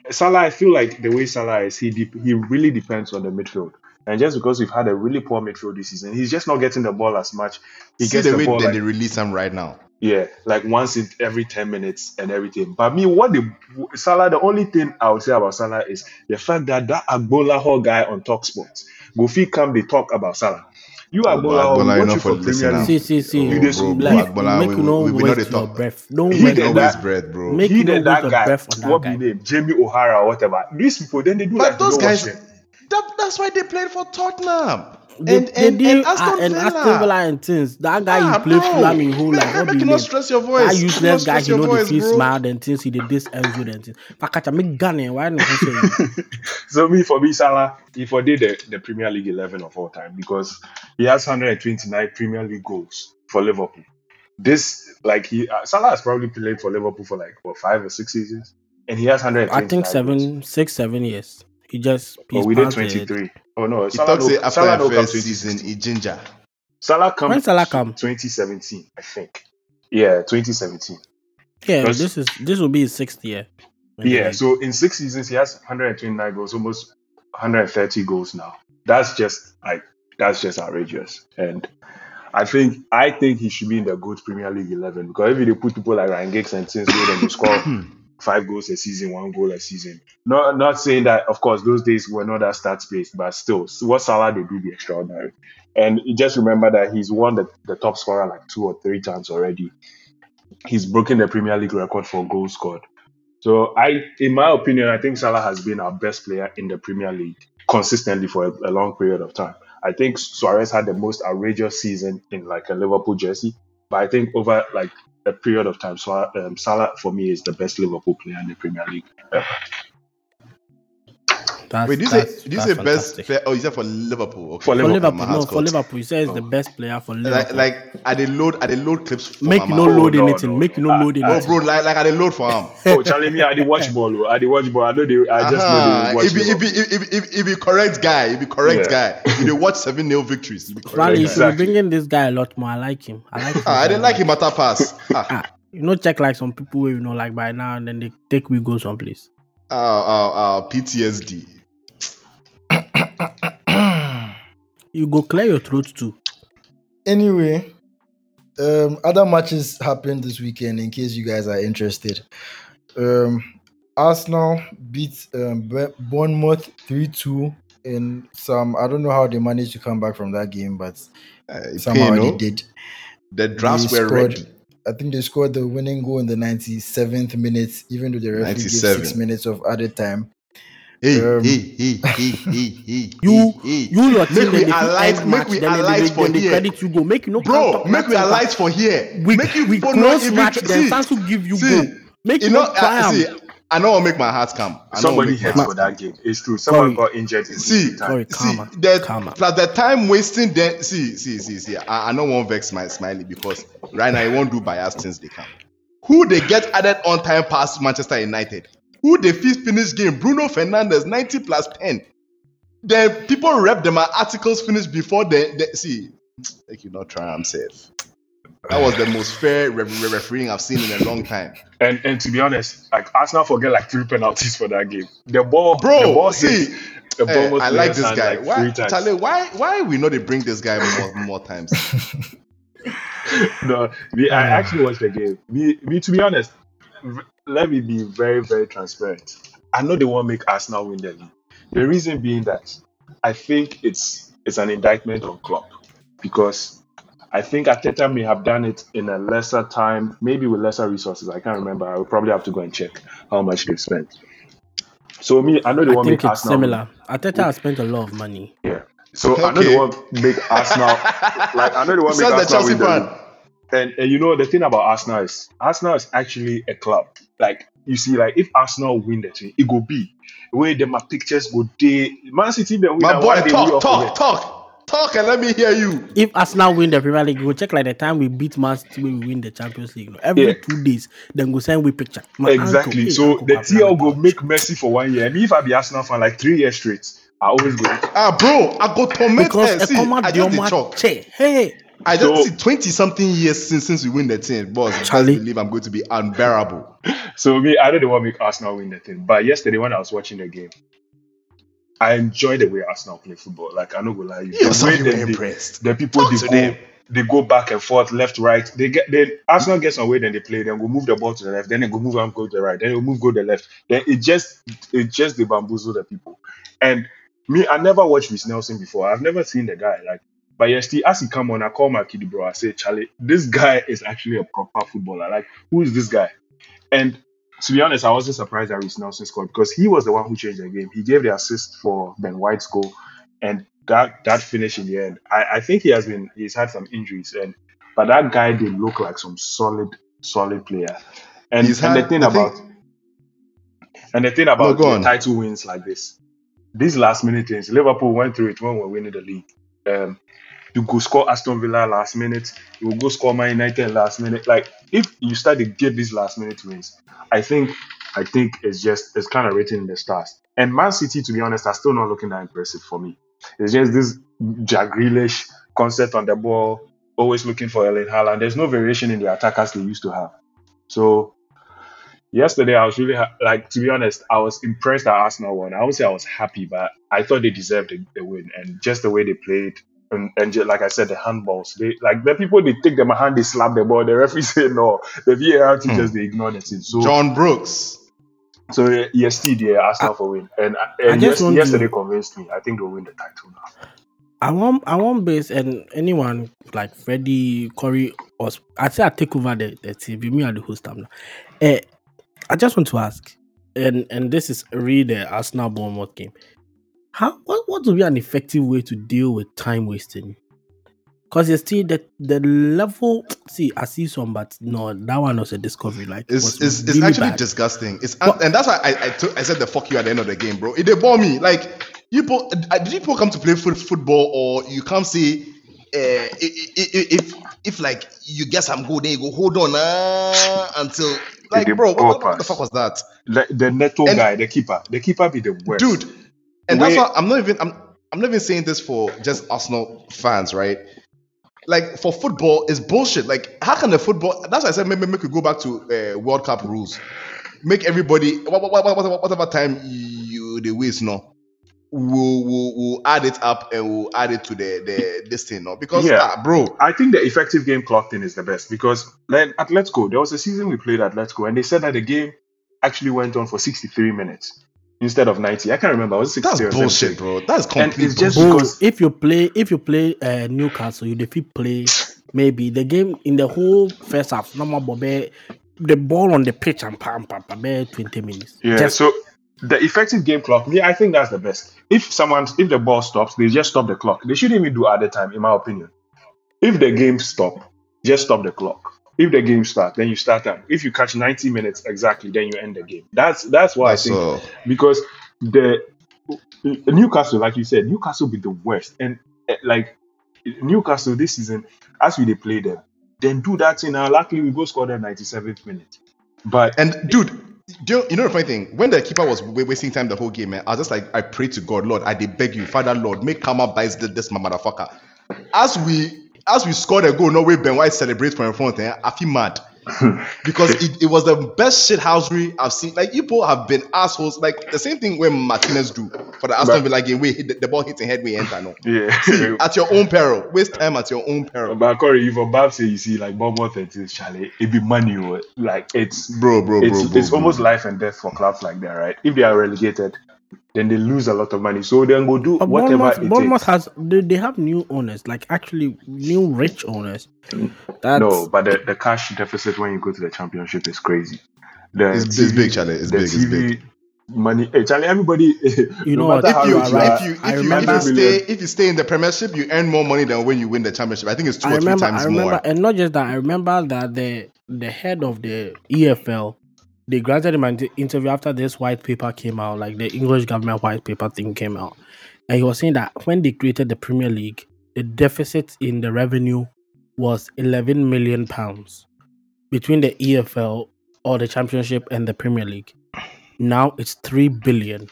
Salah. I feel like the way Salah is, he de- he really depends on the midfield. And just because we've had a really poor midfield this season, he's just not getting the ball as much. He See gets the the, way ball that like, they release him right now. yeah, like once in every ten minutes and everything. But me, what the Salah, the only thing I would say about Salah is the fact that that Agbonlahor guy on Talk Sports, Gofi come they talk about Salah. You are oh, Agbola but Hall, oh, Agbola, you watch know you for for Premier. League. See, see, see. Oh, you just- bro, bro, Like, Agbola, make we, you know we, we know they waste your breath. Don't He waste did No your that- waste bread, bro. Make he you know waste your breath on that What guy. be name? Jamie O'Hara or whatever. These people then they do But like they those don't guys, that, that's why they played for Tottenham. They, And- and- did and Aston uh, and Villa. Aston Villa and things. That guy Ah, he played bro. Fulham in whole Make- like what make be you name? not stress your voice. That useless guy, he your know the voice, feel bro. smart and things. He did this Enzo and things. Fakacha make gun why not say? So me for me, Salah, he for did the, the Premier League 11 of all time because he has 129 Premier League goals for Liverpool. This like he uh, Salah has probably played for Liverpool for like what five or six seasons, and he has 129. I think goals. seven, six, seven years. He just Oh, we did passed the- 23. Oh no, He Salah talks no, say after Salah no the come first season, 2016. he ginger. Salah come When Salah come? 2017, I think. Yeah, 2017. Yeah, Because- this is this will be his sixth year. in Yeah, league. so in six seasons, he has 129 goals, almost 130 goals now. That's just like that's just outrageous. And I think I think he should be in the good Premier League 11 because if you put people like Ryan Giggs and things where they score five goals a season, one goal a season. Not not saying that, of course, those days were not that stats based, but still, what Salah they do be extraordinary. And just remember that he's won the, the top scorer like two or three times already. He's broken the Premier League record for goals scored. So I, in my opinion, I think Salah has been our best player in the Premier League consistently for a, a long period of time. I think Suarez had the most outrageous season in like a Liverpool jersey, but I think over like a period of time, So um, Salah for me is the best Liverpool player in the Premier League. That's, Wait, do you say that's- do you say best? fantastic. Player? Oh, you said for Liverpool. Okay. For for Liverpool, Liverpool? my No, for got- Liverpool. He says the Oh. best player for Like, Liverpool. like I did load, I did load clips. For make my you no man. load no, anything. no, make you no. no Ah, load ah, Oh, bro, like, like I did load for him. Oh, Charlie, me, I did watch ball. oh. I did watch ball. I know they. I just know Uh-huh. they watch If be, if, be, Liverpool. if, if, if be correct guy, if be correct Yeah. guy. If they watch seven nil victories, if be correct Rally, guy. you should be Exactly. bringing this guy a lot more. I like him. I like him. Ah, I didn't like him at that pass. Ah, Ah, you know, check like some people you know, like by now, and then they take we go someplace. oh, oh, oh, PTSD. You go clear your throat too. Anyway, um, other matches happened this weekend. In case you guys are interested, um, Arsenal beat um, Bournemouth three two in some. I don't know how they managed to come back from that game, but Uh, somehow pain, they did. The drafts were scored- ready. I think they scored the winning goal in the 97th minute, even though the referee gave six minutes of added time. Hey, Um, hey, hey, hey, hey, hey, You, hey, hey. you your team. Make we alight- make match, we then they- alight they, for here. credit you go. Make you no Bro, make we nothing, alight for here. We, make you we close match. tr- Then see, Sansu give you see, go. Make You you know, no uh, see, I know what make my heart come. I Somebody hurt for that game. It's true. Someone Sorry. got injured. In See, time. Sorry, see, calmer, the, calmer. plus the time wasting. Then see, see, see, see. I, I don't want vex my smiley because right now I won't do bias things they can. Who they get added on time past Manchester United? Who they fifth finish game? Bruno Fernandes ninety plus ten. Then people rep them. My articles finished before they, they see. Like you not try. I'm safe. That was the most fair re- re- refereeing I've seen in a long time. And and to be honest, like Arsenal forget like three penalties for that game. The ball, Bro, the ball see, hit the Eh, Bournemouth I like this guy. like, why, three times. Charlie, why, why we not they bring this guy more, more times? no, me, I actually watched the game. Me, me, to be honest, v- let me be very, very transparent. I know they won't make Arsenal win the league. The reason being that I think it's it's an indictment on Klopp because I think Arteta may have done it in a lesser time, maybe with lesser resources. I can't remember. I will probably have to go and check how much they've spent. So me, I know they I won't think make it's Arsenal. win. similar. Arteta has spent a lot of money. Yeah. So I know they won't make Arsenal like I know they won't make Says the Chelsea win the fan. league. And, and you know the thing about Arsenal is Arsenal is actually a club. Like you see, like if Arsenal win the thing, it go be where them my pictures go day. Man City they win My boy, one talk, talk, talk, talk, and let me hear you. If Arsenal win the Premier League, go check like the time we beat Man City when we win the Champions League. you know, every Yeah. two days, then go send we picture. My Exactly. uncle, so uncle the TL go make Messi for one year. And if I be Arsenal fan like three years straight, I always go. Ah, bro, I go torment because her. a See, comma I just the Dioma chalk. che. Hey, I just So- see twenty something years since since we win the team, boss. Just Charlie. believe I'm going to be unbearable. So me, I know they want to make Arsenal win the thing. But yesterday when I was watching the game, I enjoyed the way Arsenal play football. Like I know go lie, you. You're The so way you were they- impressed. the people Talk they go them. they go back and forth, left, right. They get then Arsenal gets on way, then they play, then go move the ball to the left, then they go move and go to the right, then they move go to the left. Then it just it just they bamboozle the people. And me, I never watched Reiss Nelson before. I've never seen the guy. Like but yesterday, as he come on, I call my kid bro. I say, Charlie, this guy is actually a proper footballer. Like, who is this guy? And to be honest, I wasn't surprised that Reiss Nelson scored because he was the one who changed the game. He gave the assist for Ben White's goal. And that that finish in the end. I, I think he has been he's had some injuries and but that guy did look like some solid solid player. And, He's and the thing I think- about and the thing about go the on. title wins like this, these last minute things, Liverpool went through it when we were winning the league. Um, you go score Aston Villa last minute, you will go score Man United last minute. Like if you start to get these last minute wins, I think I think it's just it's kind of written in the stars. And Man City, to be honest, are still not looking that impressive for me. It's just this Jack Grealish concept on the ball, always looking for Erling Haaland. There's no variation in the attackers they used to have. So yesterday, I was really ha- like to be honest, I was impressed that Arsenal won. I would say I was happy, but I thought they deserved the, the win, and just the way they played. And, and ju- like I said, the handballs, they like the people they take them a hand, they slap the ball. The referee say no. The VAR teachers they ignore the thing. So John Brooks. so uh, yes, yeah, Arsenal for win, and, and yes, want to- yesterday convinced me. I think they'll win the title now. I want I want base and anyone like Freddie, Corey, or I say I take over the, the TV. Me and the host now. Eh, I just want to ask, and and this is really the Arsenal Bournemouth game. How what what would be an effective way to deal with time wasting? Because you see the the level. See, I see some, but no, that one was a discovery. Like It's, was it's, it's actually bad. disgusting. It's But- and that's why I I, took, I said the fuck you at the end of the game, bro. It they bore me. Like you people, uh, did you people come to play foot, football or you come say uh, i- i- i- if if like you get some goal, then you go hold on uh, until like bro, what, what, the fuck was that, The, the Neto And- guy, the keeper, the keeper be the worst, dude? And that's why I'm not even I'm I'm not even saying this for just Arsenal fans, right? Like for football, it's bullshit. Like how can the football? That's why I said maybe make we go back to uh, World Cup rules. Make everybody what, what, what, what, whatever time you they waste no. We'll, we'll, we'll add it up and we'll add it to the the this thing no because Yeah. ah, bro I think the effective game clock thing is the best because like, at Let's Go, there was a season we played at Let's Go, and they said that the game actually went on for 63 minutes instead of 90. I can't remember. Was it 60 that's or bullshit 70? bro that's And complete it's just bullshit. Bro, because- if you play if you play uh, Newcastle, you defeat play maybe the game in the whole first half, normal bobe, the ball on the pitch and pam pam pam eh, 20 minutes. Yeah. Just so the effective game clock, me, I think that's the best. If someone, if the ball stops, they just stop the clock. They shouldn't even do other time, in my opinion. If the game stop, just stop the clock. If the game start, then you start time. If you catch 90 minutes exactly, then you end the game. That's that's what That's I think. all. because the Newcastle, like you said, Newcastle be the worst, and eh, like Newcastle this season, as we they play them, then do that thing. Now, luckily we go score the 97th minute, but And dude, you, you know the funny thing? When the keeper was wasting time the whole game, man, I was just like, I pray to God, Lord, I did beg you, Father, Lord, make Kama buys this, this my motherfucker. As we as we scored a goal, no way Ben White celebrates from in front, eh, I feel mad because it, it was the best shit housery I've seen. Like people have been assholes. Like the same thing when Martinez do for the Aston Villa game, where the, the ball hits in head, we enter. No, yeah. at your own peril, waste time at your own peril, But Corey, if a Bab say you see like Bournemouth and this Charlie, it be money. Like it's bro, bro, bro, it's bro, it's bro. almost life and death for clubs like that, right? If they are relegated, then they lose a lot of money. So then go do But whatever Bournemouth, it Bournemouth takes. has they, they have new owners, like actually new rich owners. That's No, but the, the cash deficit when you go to the championship is crazy. The It's, it's big, Charlie. It's the big. It's big. money. Hey, Charlie, everybody. You no know what, matter if how you, are if you, I if you, remember- stay if you stay in the Premiership, you earn more money than when you win the Championship. I think it's two I or three remember, times I remember, more. and not just that. I remember that the the head of the EFL, they granted him an interview after this white paper came out, like the English government white paper thing came out, and he was saying that when they created the Premier League, the deficit in the revenue was 11 million pounds between the EFL or the Championship and the Premier League. Now it's three billion.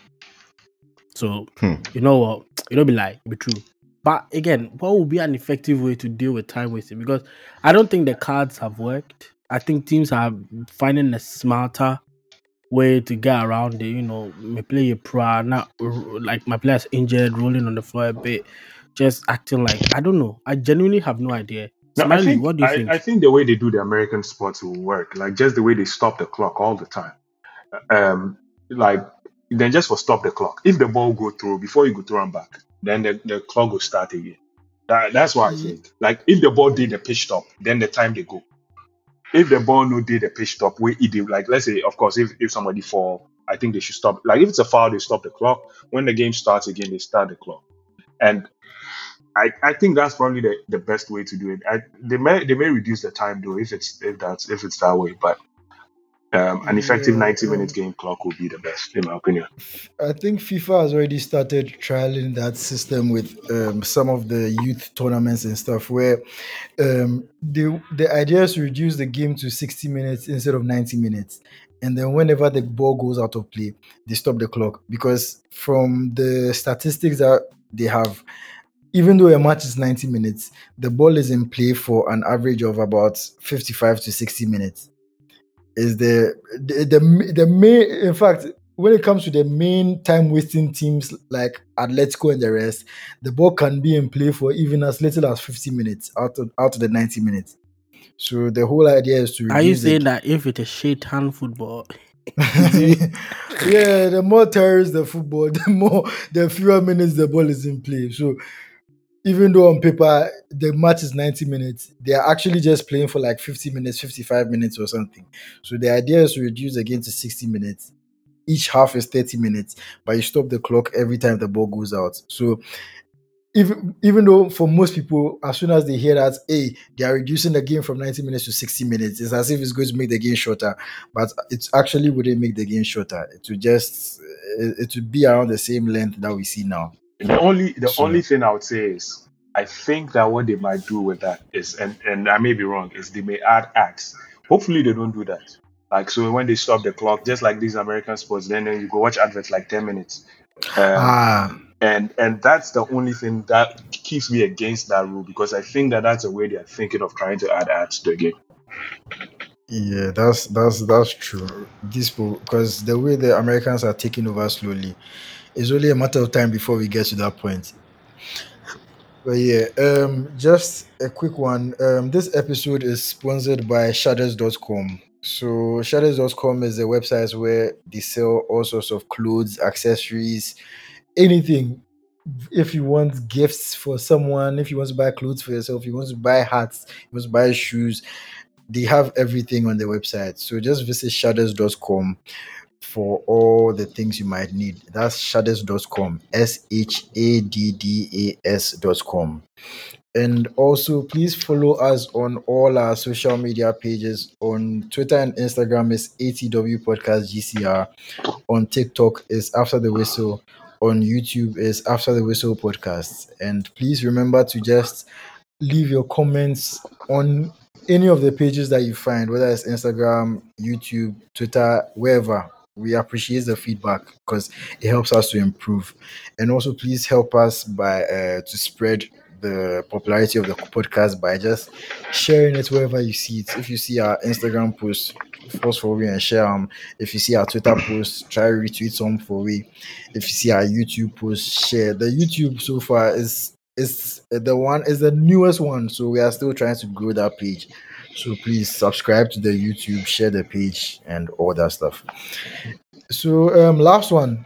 So Hmm. you know what? It don't be like, it'll be true. But again, what would be an effective way to deal with time wasting? Because I don't think the cards have worked. I think teams are finding a smarter way to get around it. You know, may play a pro, not like my player's injured, rolling on the floor a bit, just acting like I don't know. I genuinely have no idea. No, I Smiley, think, what do you I, think? I think the way they do the American sports will work, like just the way they stop the clock all the time. Um, like then just for stop the clock. If the ball go through before you go through and back, then the, the clock will start again. That, that's what I think. Like if the ball did the pitch stop, then the time they go. If the ball no did the pitch stop, where it did, like let's say, of course, if, if somebody fall, I think they should stop. Like if it's a foul, they stop the clock. When the game starts again, they start the clock. And I, I think that's probably the, the best way to do it. I, they may they may reduce the time though if it's if that's if it's that way, but um, an effective Yeah, ninety um, minute game clock would be the best in my opinion. I think FIFA has already started trialing that system with um, some of the youth tournaments and stuff, where um, the the idea is to reduce the game to sixty minutes instead of ninety minutes, and then whenever the ball goes out of play, they stop the clock because from the statistics that they have. Even though a match is 90 minutes, the ball is in play for an average of about 55 to 60 minutes is the the the, the main in fact when it comes to the main time wasting teams like Atletico and the rest, the ball can be in play for even as little as 50 minutes out of out of the 90 minutes. So the whole idea is to Are you saying that if it is shit hand football, yeah, the more terrorists the football, the more the fewer minutes the ball is in play. So even though on paper the match is 90 minutes, they are actually just playing for like 50 minutes, 55 minutes or something. So the idea is to reduce the game to 60 minutes. Each half is 30 minutes, but you stop the clock every time the ball goes out. So even even though for most people, as soon as they hear that, hey, they are reducing the game from 90 minutes to 60 minutes, it's as if it's going to make the game shorter. But it actually wouldn't make the game shorter. It would just it, it would be around the same length that we see now. The only the So- only thing I would say is I think that what they might do with that is and and I may be wrong is they may add ads. Hopefully they don't do that. Like so when they stop the clock, just like these American sports, then, then you go watch adverts like ten minutes. Um, Ah, and and that's the only thing that keeps me against that rule because I think that that's a way they're thinking of trying to add ads to the game. Yeah, that's that's that's true. This because the way the Americans are taking over slowly, it's only a matter of time before we get to that point. But yeah, um, just a quick one. Um, this episode is sponsored by Shadows.com. So Shadows.com is a website where they sell all sorts of clothes, accessories, anything. If you want gifts for someone, if you want to buy clothes for yourself, you want to buy hats, you want to buy shoes, they have everything on the website. So just visit shadows.com for all the things you might need. That's shadows.com. S H A D D A S.com. And also, please follow us on all our social media pages. On Twitter and Instagram is ATW Podcast GCR. On TikTok is After the Whistle. On YouTube is After the Whistle Podcast. And please remember to just leave your comments on any of the pages that you find, whether it's Instagram, YouTube, Twitter, wherever. We appreciate the feedback because it helps us to improve. And also, please help us by uh, to spread the popularity of the podcast by just sharing it wherever you see it. If you see our Instagram post, force for we and share them. If you see our Twitter post, try retweet some for we. If you see our YouTube post, share. The YouTube so far is is the one is the newest one, so we are still trying to grow that page. So please subscribe to the YouTube, share the page, and all that stuff. So um, last one.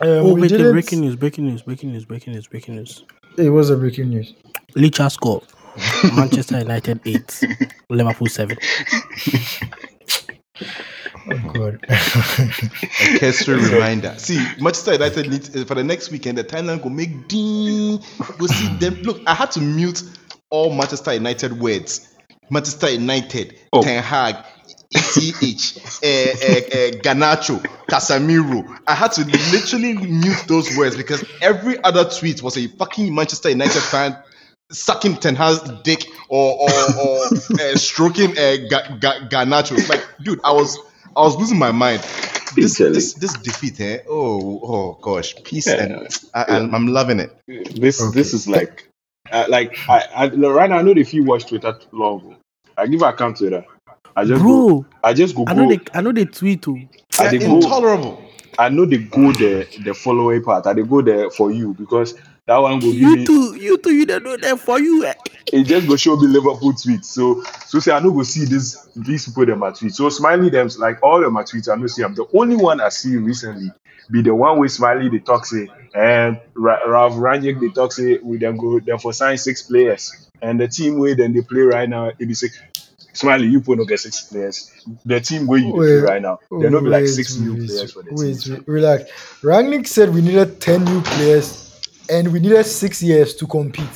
Um, oh, we wait, wait, didn't- breaking news, breaking news, breaking news, breaking news, breaking news. It was a breaking news. Licha score. Manchester United 8, Liverpool 7. Oh God. A cursory reminder. See, Manchester United need, uh, for the next weekend, the timeline will make ding. Go see them. Look, I had to mute all Manchester United words. Manchester United, Oh. Ten Hag, ETH, uh, uh, uh, Garnacho, Casemiro. I had to literally mute those words because every other tweet was a fucking Manchester United fan sucking Ten Hag's dick or or, or uh, stroking uh, Ga- Ga- Garnacho. Like, dude, I was I was losing my mind. This this, this defeat, eh? Oh oh gosh, peace Yeah. and I, I'm, I'm loving it. This Okay. this is like uh, like I, I right now I know if you watch Twitter long. I give account Twitter. I just go, I just go I know go they, I know they tweet too. I They're dey go intolerable. I know they go the the following part. I they go there for you because that one go give You me too, you too, you don't know that for you. eh. it just go show me Liverpool tweets. So so say I know go see this these people them my tweets. So smiley them like all of my tweets I no see I'm The only one I see recently be the one with smiley they talk say and Ra- Ralph Rangnick they talk say we then go then for sign six players and the team where then they play right now it be six. Smiley, you put no get six players. The team where you dey play right now, there no be like Wait, six new wait, players for the wait, team. wait, relax. Rangnick said we needed 10 new players and we needed six years to compete.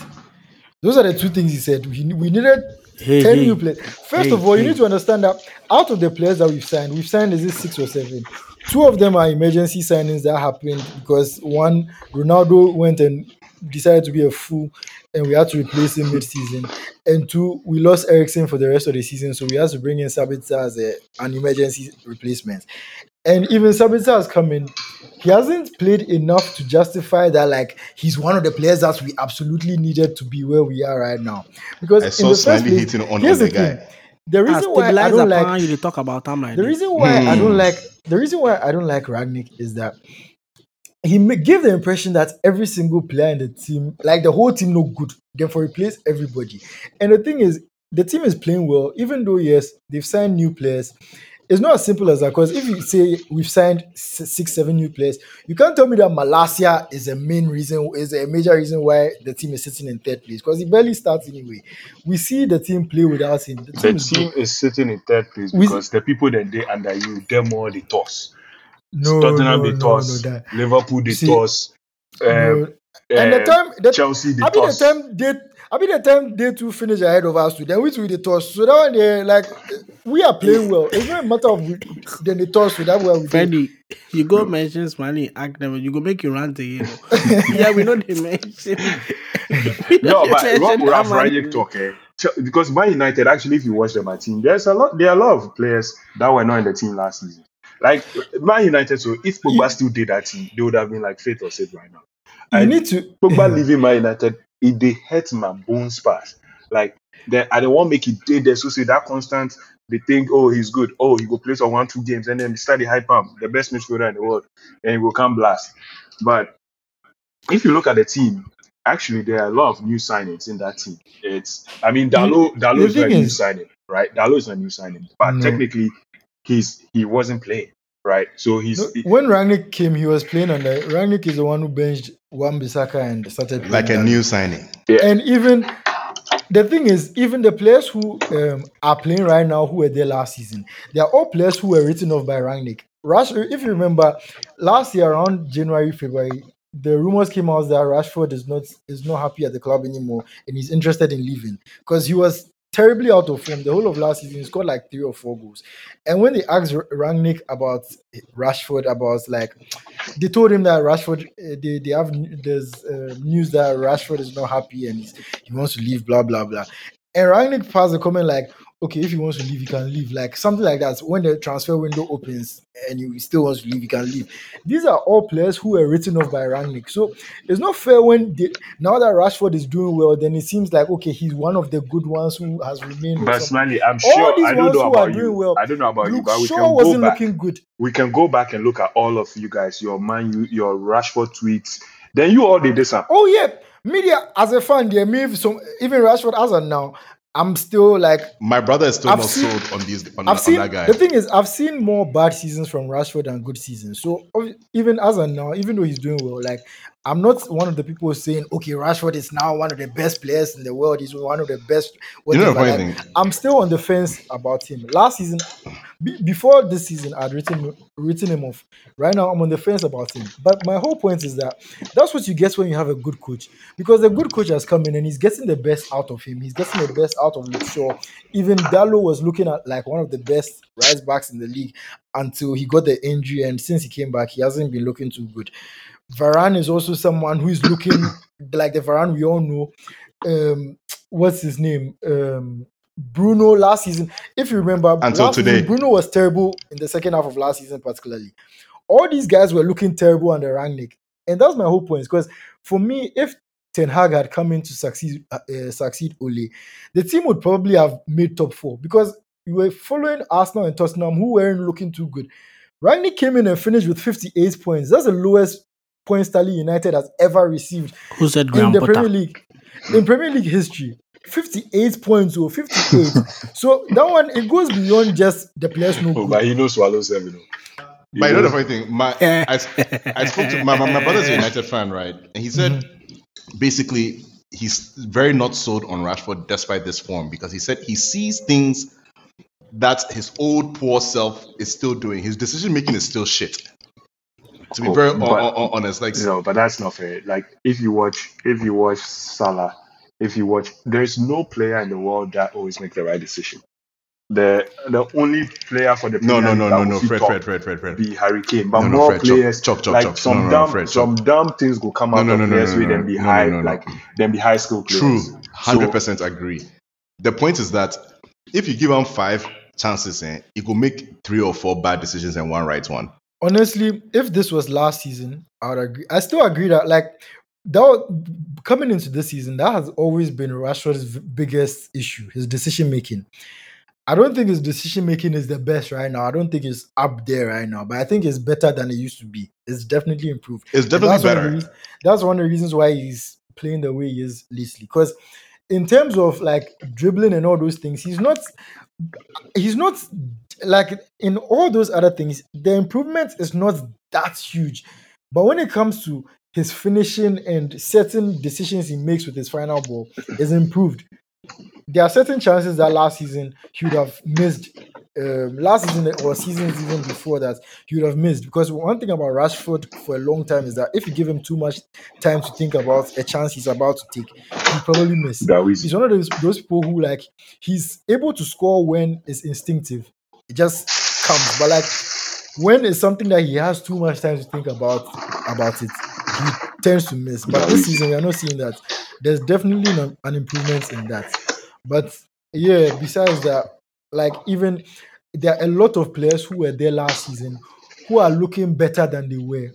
Those are the two things he said. We, we needed Hey, 10 hey. new players. First Hey, of all, you need to understand that out of the players that we've signed, we've signed is it six or seven? Two of them are emergency signings that happened because one, Ronaldo went and decided to be a fool and we had to replace him mid-season. And two, we lost Eriksen for the rest of the season, so we had to bring in Sabitzer as a, an emergency replacement. And even Sabitzer has come in. He hasn't played enough to justify that, like, he's one of the players that we absolutely needed to be where we are right now. Because I in the first place, hating on, on the the guy. thing. The Ah, reason why I don't like you dey talk about time like the this. reason why I don't like the reason why I don't like Rangnick is that he gave the impression that every single player in the team, like the whole team, no good. Therefore, replace everybody. And the thing is, the team is playing well, even though yes, they've signed new players. It's not as simple as that because if you say we've signed six, seven new players, you can't tell me that Malacia is a main reason, is a major reason why the team is sitting in third place because he barely starts anyway. We see the team play without him. The The team is team is sitting in third place We- because the people that they under you, them more the toss. No, Tottenham no, the no, toss, no, that, Liverpool the See, toss, um, no. and the um, time, the, Chelsea the I mean the time they, I mean the time they two finish ahead of us too. Then we two the toss. So that one they like we are playing well. It's not a matter of we, then the toss. So that way we did. You go mention Smiley, act them, you go make you rant again. yeah, we know they mention. No, but mention what that Ralph man. Rangnick talk, eh? Because Man United, actually, if you watch them, my team, there's a lot. There are a lot of players that were not in the team last season. Like Man United, so if Pogba You- still did that team, they would have been like fate or saved right now. You And need to. Pogba leaving Man United, it they hurt my bones fast. Like then I don't want make it day there. So say that constant, they think, oh, he's good. Oh, he go play some one, two games, and then they start the hype him, the best midfielder in the world, and he will come blast. But if you look at the team, actually there are a lot of new signings in that team. It's I mean Dalot Dalot is a new signing, right? Dalot is a new signing, but No. technically he's he wasn't playing, right? So he's No, when Rangnick came, he was playing on the. Rangnick is the one who benched Wan Bissaka and started Like a Dalot. new signing. And even the thing is, even the players who um, are playing right now, who were there last season, they are all players who were written off by Rangnick. Rash, if you remember, last year around January, February, the rumors came out that Rashford is not is not happy at the club anymore and he's interested in leaving because he was terribly out of form the whole of last season. He scored like three or four goals. And when they asked Rangnick about Rashford, about like they told him that Rashford, uh, they, they have there's uh, news that Rashford is not happy and he wants to leave, blah blah blah. And Rangnick passed a comment like, "Okay, if he wants to leave, he can leave." Like something like that. When the transfer window opens and he still wants to leave, he can leave. These are all players who were written off by Rangnick. So it's not fair when they, now that Rashford is doing well, then it seems like okay, he's one of the good ones who has remained. but. Smiley, I'm All sure I don't know about doing you. well, I don't know about you, but we Shaw can go wasn't back. looking good. we can go back and look at all of you guys, your man, you, your Rashford tweets. Then you all did this up. Oh yeah, media as a fan, they me some even Rashford as of now. I'm still like My brother is still I've not seen- sold on these on, I've on seen that guy. the thing is I've seen more bad seasons from Rashford than good seasons. So even as of now, even though he's doing well, like I'm not one of the people saying okay, Rashford is now one of the best players in the world. He's one of the best. you know the whatever. funny Like, thing? I'm still on the fence about him. Last season, be- before this season, I'd written written him off. Right now, I'm on the fence about him. But my whole point is that that's what you get when you have a good coach, because the good coach has come in and he's getting the best out of him. He's getting the best out of Luke Shaw. Even Dalot was looking at like one of the best right backs in the league until he got the injury, and since he came back, he hasn't been looking too good. Varane is also someone who is looking like the Varane we all know. Um, what's his name? Um, Bruno last season. If you remember, Until last today. season, Bruno was terrible in the second half of last season, particularly. All these guys were looking terrible under Rangnick, and that's my whole point. Because for me, if Ten Hag had come in to succeed, uh, uh, succeed Ole, the team would probably have made top four because you were following Arsenal and Tottenham, who weren't looking too good. Rangnick came in and finished with 58 points. That's the lowest points Tally United has ever received Who said in Graham the Potter? Premier League. In Premier League history, 58 points or 58. so that one it goes beyond just the players no Oh, but he knows swallow seven. oh. He But you know the knows- funny thing, my I, I spoke to my, my, my brother's a United fan, right? And he said mm-hmm. basically he's very not sold on Rashford despite this form because he said he sees things that his old poor self is still doing. His decision making is still shit. To be Oh, very but- hon- hon- honest, like No, but that's not fair. Like if you watch, if you watch Salah, if you watch, there's no player in the world that always makes the right decision. The the only player for the No, no, no, no, no. Fred, Fred, Fred, Fred, Fred. be Harry Kane, but No, no, more Fred, chop, players chop, chop, like chop. some No, no, no, dumb Fred, some dumb things will come out no, of no, no, players no, with no, them be no, high no, no, no. like them be high school players. True, hundred So- percent agree. The point is that if you give him five chances, eh, he could make three or four bad decisions and one right one. honestly, if this was last season, I would agree. I still agree that like that coming into this season, that has always been Rashford's biggest issue, his decision making. I don't think his decision making is the best right now. I don't think it's up there right now, but I think it's better than it used to be. It's definitely improved. It's definitely that's One the better. that's one of the reasons why he's playing the way he is lately. Because in terms of like dribbling and all those things, he's not he's not like in all those other things, the improvement is not that huge. But when it comes to his finishing and certain decisions he makes with his final ball is improved. There are certain chances that last season he would have missed. Um, last season or seasons even before that, he would have missed. Because one thing about Rashford for a long time is that if you give him too much time to think about a chance he's about to take, he'll probably miss That was he's one of those those people who like he's able to score when it's instinctive. It just comes. But like when it's something that he has too much time to think about about it, he tends to miss. But this season we are not seeing that. There's definitely an, an improvement in that. But yeah, besides that, like even there are a lot of players who were there last season who are looking better than they were.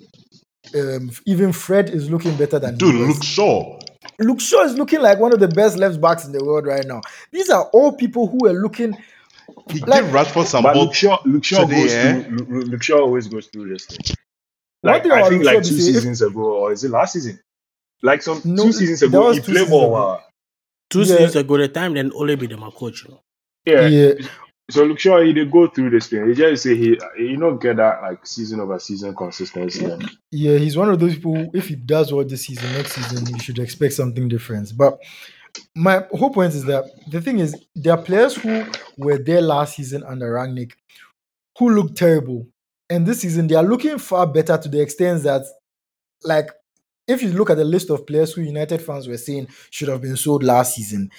Um, even Fred is looking better than Dude, he was. Luke Shaw. Luke Shaw is looking like one of the best left backs in the world right now. These are all people who are looking. He Like- gave Rashford some But ball. Luke Shaw, Luke Shaw today, goes eh? through. Luke, Luke Shaw always goes through this thing. One Like I think like two seasons ago, or is it last season? Like some No, two seasons ago, he two played seasons for. ago. Uh, Two Yeah. seasons ago, the time then only be the my coach. You know. yeah. Yeah, So Luke Shaw he did go through this thing. He just say he, you don't get that like season over season consistency. And yeah, he's one of those people. If he does well this season, next season you should expect something different. But my whole point is that the thing is, there are players who were there last season under Rangnick who look terrible, and this season they are looking far better to the extent that, like, if you look at the list of players who United fans were saying should have been sold last season,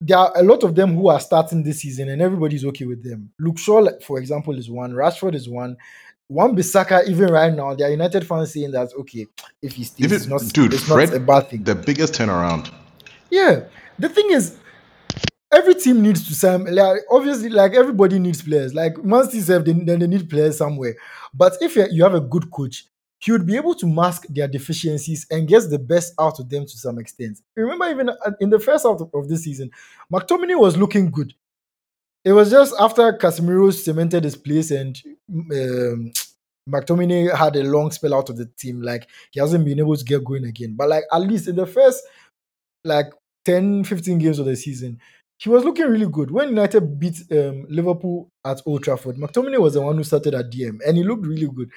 there are a lot of them who are starting this season, and everybody's okay with them. Luke Shaw, for example, is one. Rashford is one. Wan-Bissaka, even right now, there are United fans saying that okay, if he stays, If it- it's not, dude, it's Fred- not a bad thing. The biggest turnaround. Yeah. The thing is, every team needs to sign. Like, obviously, like everybody needs players. Like self, they, then they need players somewhere. But if you have a good coach, he would be able to mask their deficiencies and get the best out of them to some extent. Remember, even uh, in the first half of- of this season, McTominay was looking good. It was just after Casemiro cemented his place and um, McTominay had a long spell out of the team. Like he hasn't been able to get going again. But like at least in the first like 10, 15 games of the season, he was looking really good. When United beat um, Liverpool at Old Trafford, McTominay was the one who started at DM and he looked really good.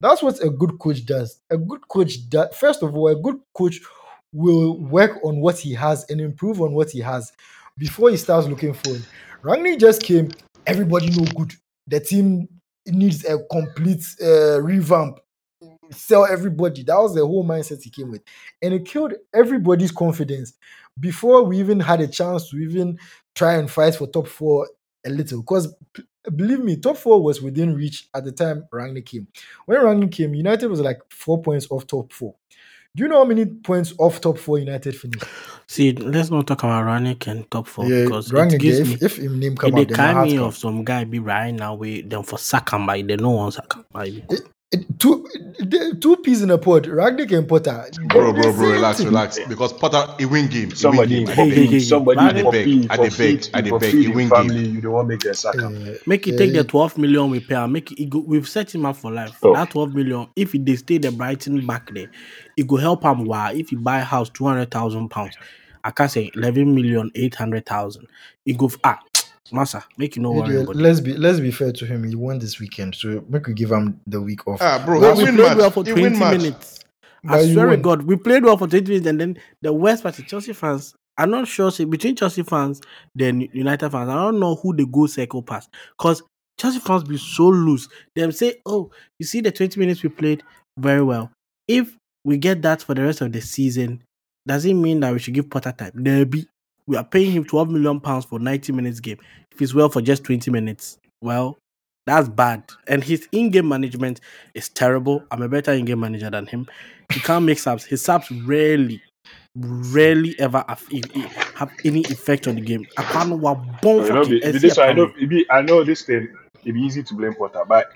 That's what a good coach does. A good coach that first of all, a good coach will work on what he has and improve on what he has before he starts looking forward. Rangnick just came, everybody know good. The team needs a complete uh, revamp. Sell everybody. That was the whole mindset he came with. And it killed everybody's confidence before we even had a chance to even try and fight for top four a little. Because p- believe me, top four was within reach at the time Rangnick came. When Rangnick came, United was like four points off top four. Do you know how many points off top four United finished? See, let's not talk about Rangnick and top four yeah, because it Rangnick, gives if, me. if him name come they out, then my carry heart me of some guy be right now, we them for by they no one sack him by. It- two two peas in a pod, Rangnick and Potter. Bro, bro, bro, relax, relax. Because Potter, he win game. He win somebody game. in I Hey, hey, beg. hey, Poppy, somebody hey, in hey, Poppy, I dey beg, feed- I dey for beg, feed he win family, game. you don't want to make a sack. Uh, Make it Yeah, take yeah. the 12 million we pay. Make it, go, we've set him up for life. Oh. That 12 million, if he they stay the Brighton back there, it go help him. Why? If he buy a house 200,000 pounds, I can say 11 million 800,000. It go f- ah, massa. Make you no worry about let's be let's be fair to him. He won this weekend, so make we give him the week off. Ah, bro, Well, we played match. well for He 20 win match. minutes. But I swear to. God, we played well for 20 minutes, and then the worst part is Chelsea fans. I'm not sure say between Chelsea fans then United fans. I don't know who they go circle past because Chelsea fans be so loose. Them say, "Oh, you see the 20 minutes we played very well. If we get that for the rest of the season, does it mean that we should give Potter time? Maybe we are paying him 12 million pounds for 90 minutes game. If he's well for just 20 minutes, well, that's bad. And his in-game management is terrible. I'm a better in-game manager than him. He can't make subs. His subs rarely, rarely ever have, have any effect on the game. I can't know what bomb You know, fucking the, the, SC this I know, I know this thing. It'd be easy to blame Potter, but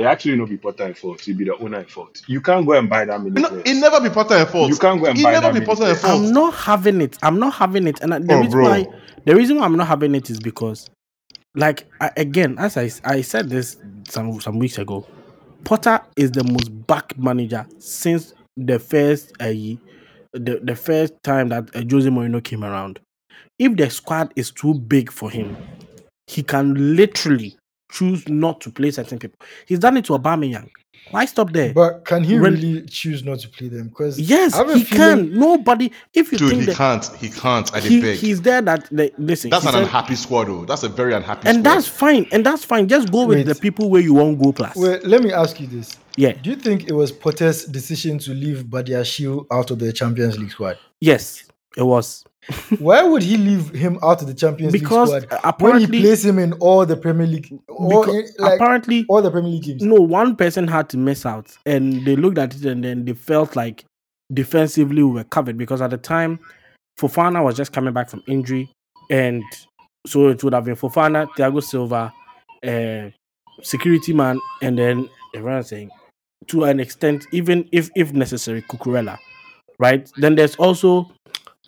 it actually no be Potter in fault. It be the owner in fault. You can't go and buy that many No, players. it never be Potter and fault. You can't go and it buy never that be many Potter and fault. I'm not having it. I'm not having it. And the Oh, reason bro. why the reason why I'm not having it is because, like I, again, as I I said this some some weeks ago, Potter is the most back manager since the first uh, the the first time that uh, Jose Mourinho came around. If the squad is too big for him, he can literally choose not to play certain people. He's done it to Aubameyang. Why stop there? But can he When- really choose not to play them? Because yes, I have a he feeling- can. Nobody. If you Dude, think he that can't. He can't. I he, beg. he's there that the, listen That's he an said- unhappy squad, though. That's a very unhappy and squad. that's fine and that's fine just go with Wait. the people where you won't go plus Well, let me ask you this: yeah Do you think it was Potter's decision to leave Badiashile out of the Champions League squad? yes it was Why would he leave him out of the Champions Because, League uh, squad when he apparently- plays him in all the Premier League, all, because like, apparently all the Premier League games? no one person had to miss out and they looked at it and then they felt like defensively we were covered because at the time Fofana was just coming back from injury and so it would have been Fofana, Thiago Silva, uh, security man, and then everyone saying to an extent, even if if necessary, Cucurella, right? Then there's also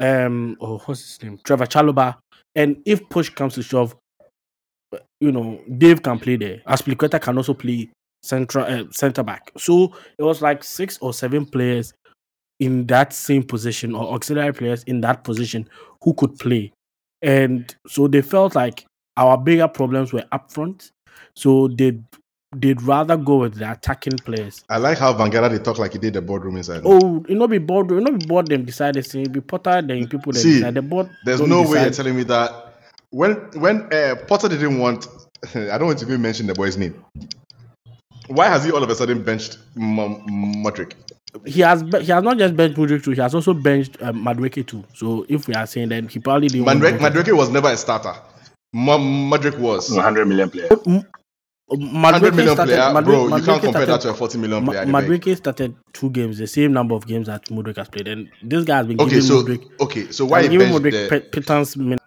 um oh what's his name? Trevoh Chalobah. And if push comes to shove, you know, Dave can play there. Azpilicueta can also play central uh, center back. So it was like six or seven players in that same position or auxiliary players in that position who could play. And so they felt like our bigger problems were up front. So they'd they'd rather go with the attacking players. I like how Vangela they talk like he did the boardroom inside. Oh, you know, be bored, you know, be bored them decide this thing, be Potter, then people then See, decide the board. There's don't no way you're telling me that when when uh, Potter didn't want. I don't want to even mention the boy's name. Why has he all of a sudden benched M- Mudryk? he has be- he has not just benched Mudryk too, he has also benched um, Madueke too. So if we are saying that he probably didn't want Mudryk, both of Mudryk was never a starter. M- Mudryk was. 100 million player. 100 million started- player, Madu- bro. You can't compare started- that to a 40 million player. Beg. Started two games, the same number of games that Mudryk has played, and this guy has been Okay, so Mudryk, okay, so why has he been giving Mudryk the, pittance minutes.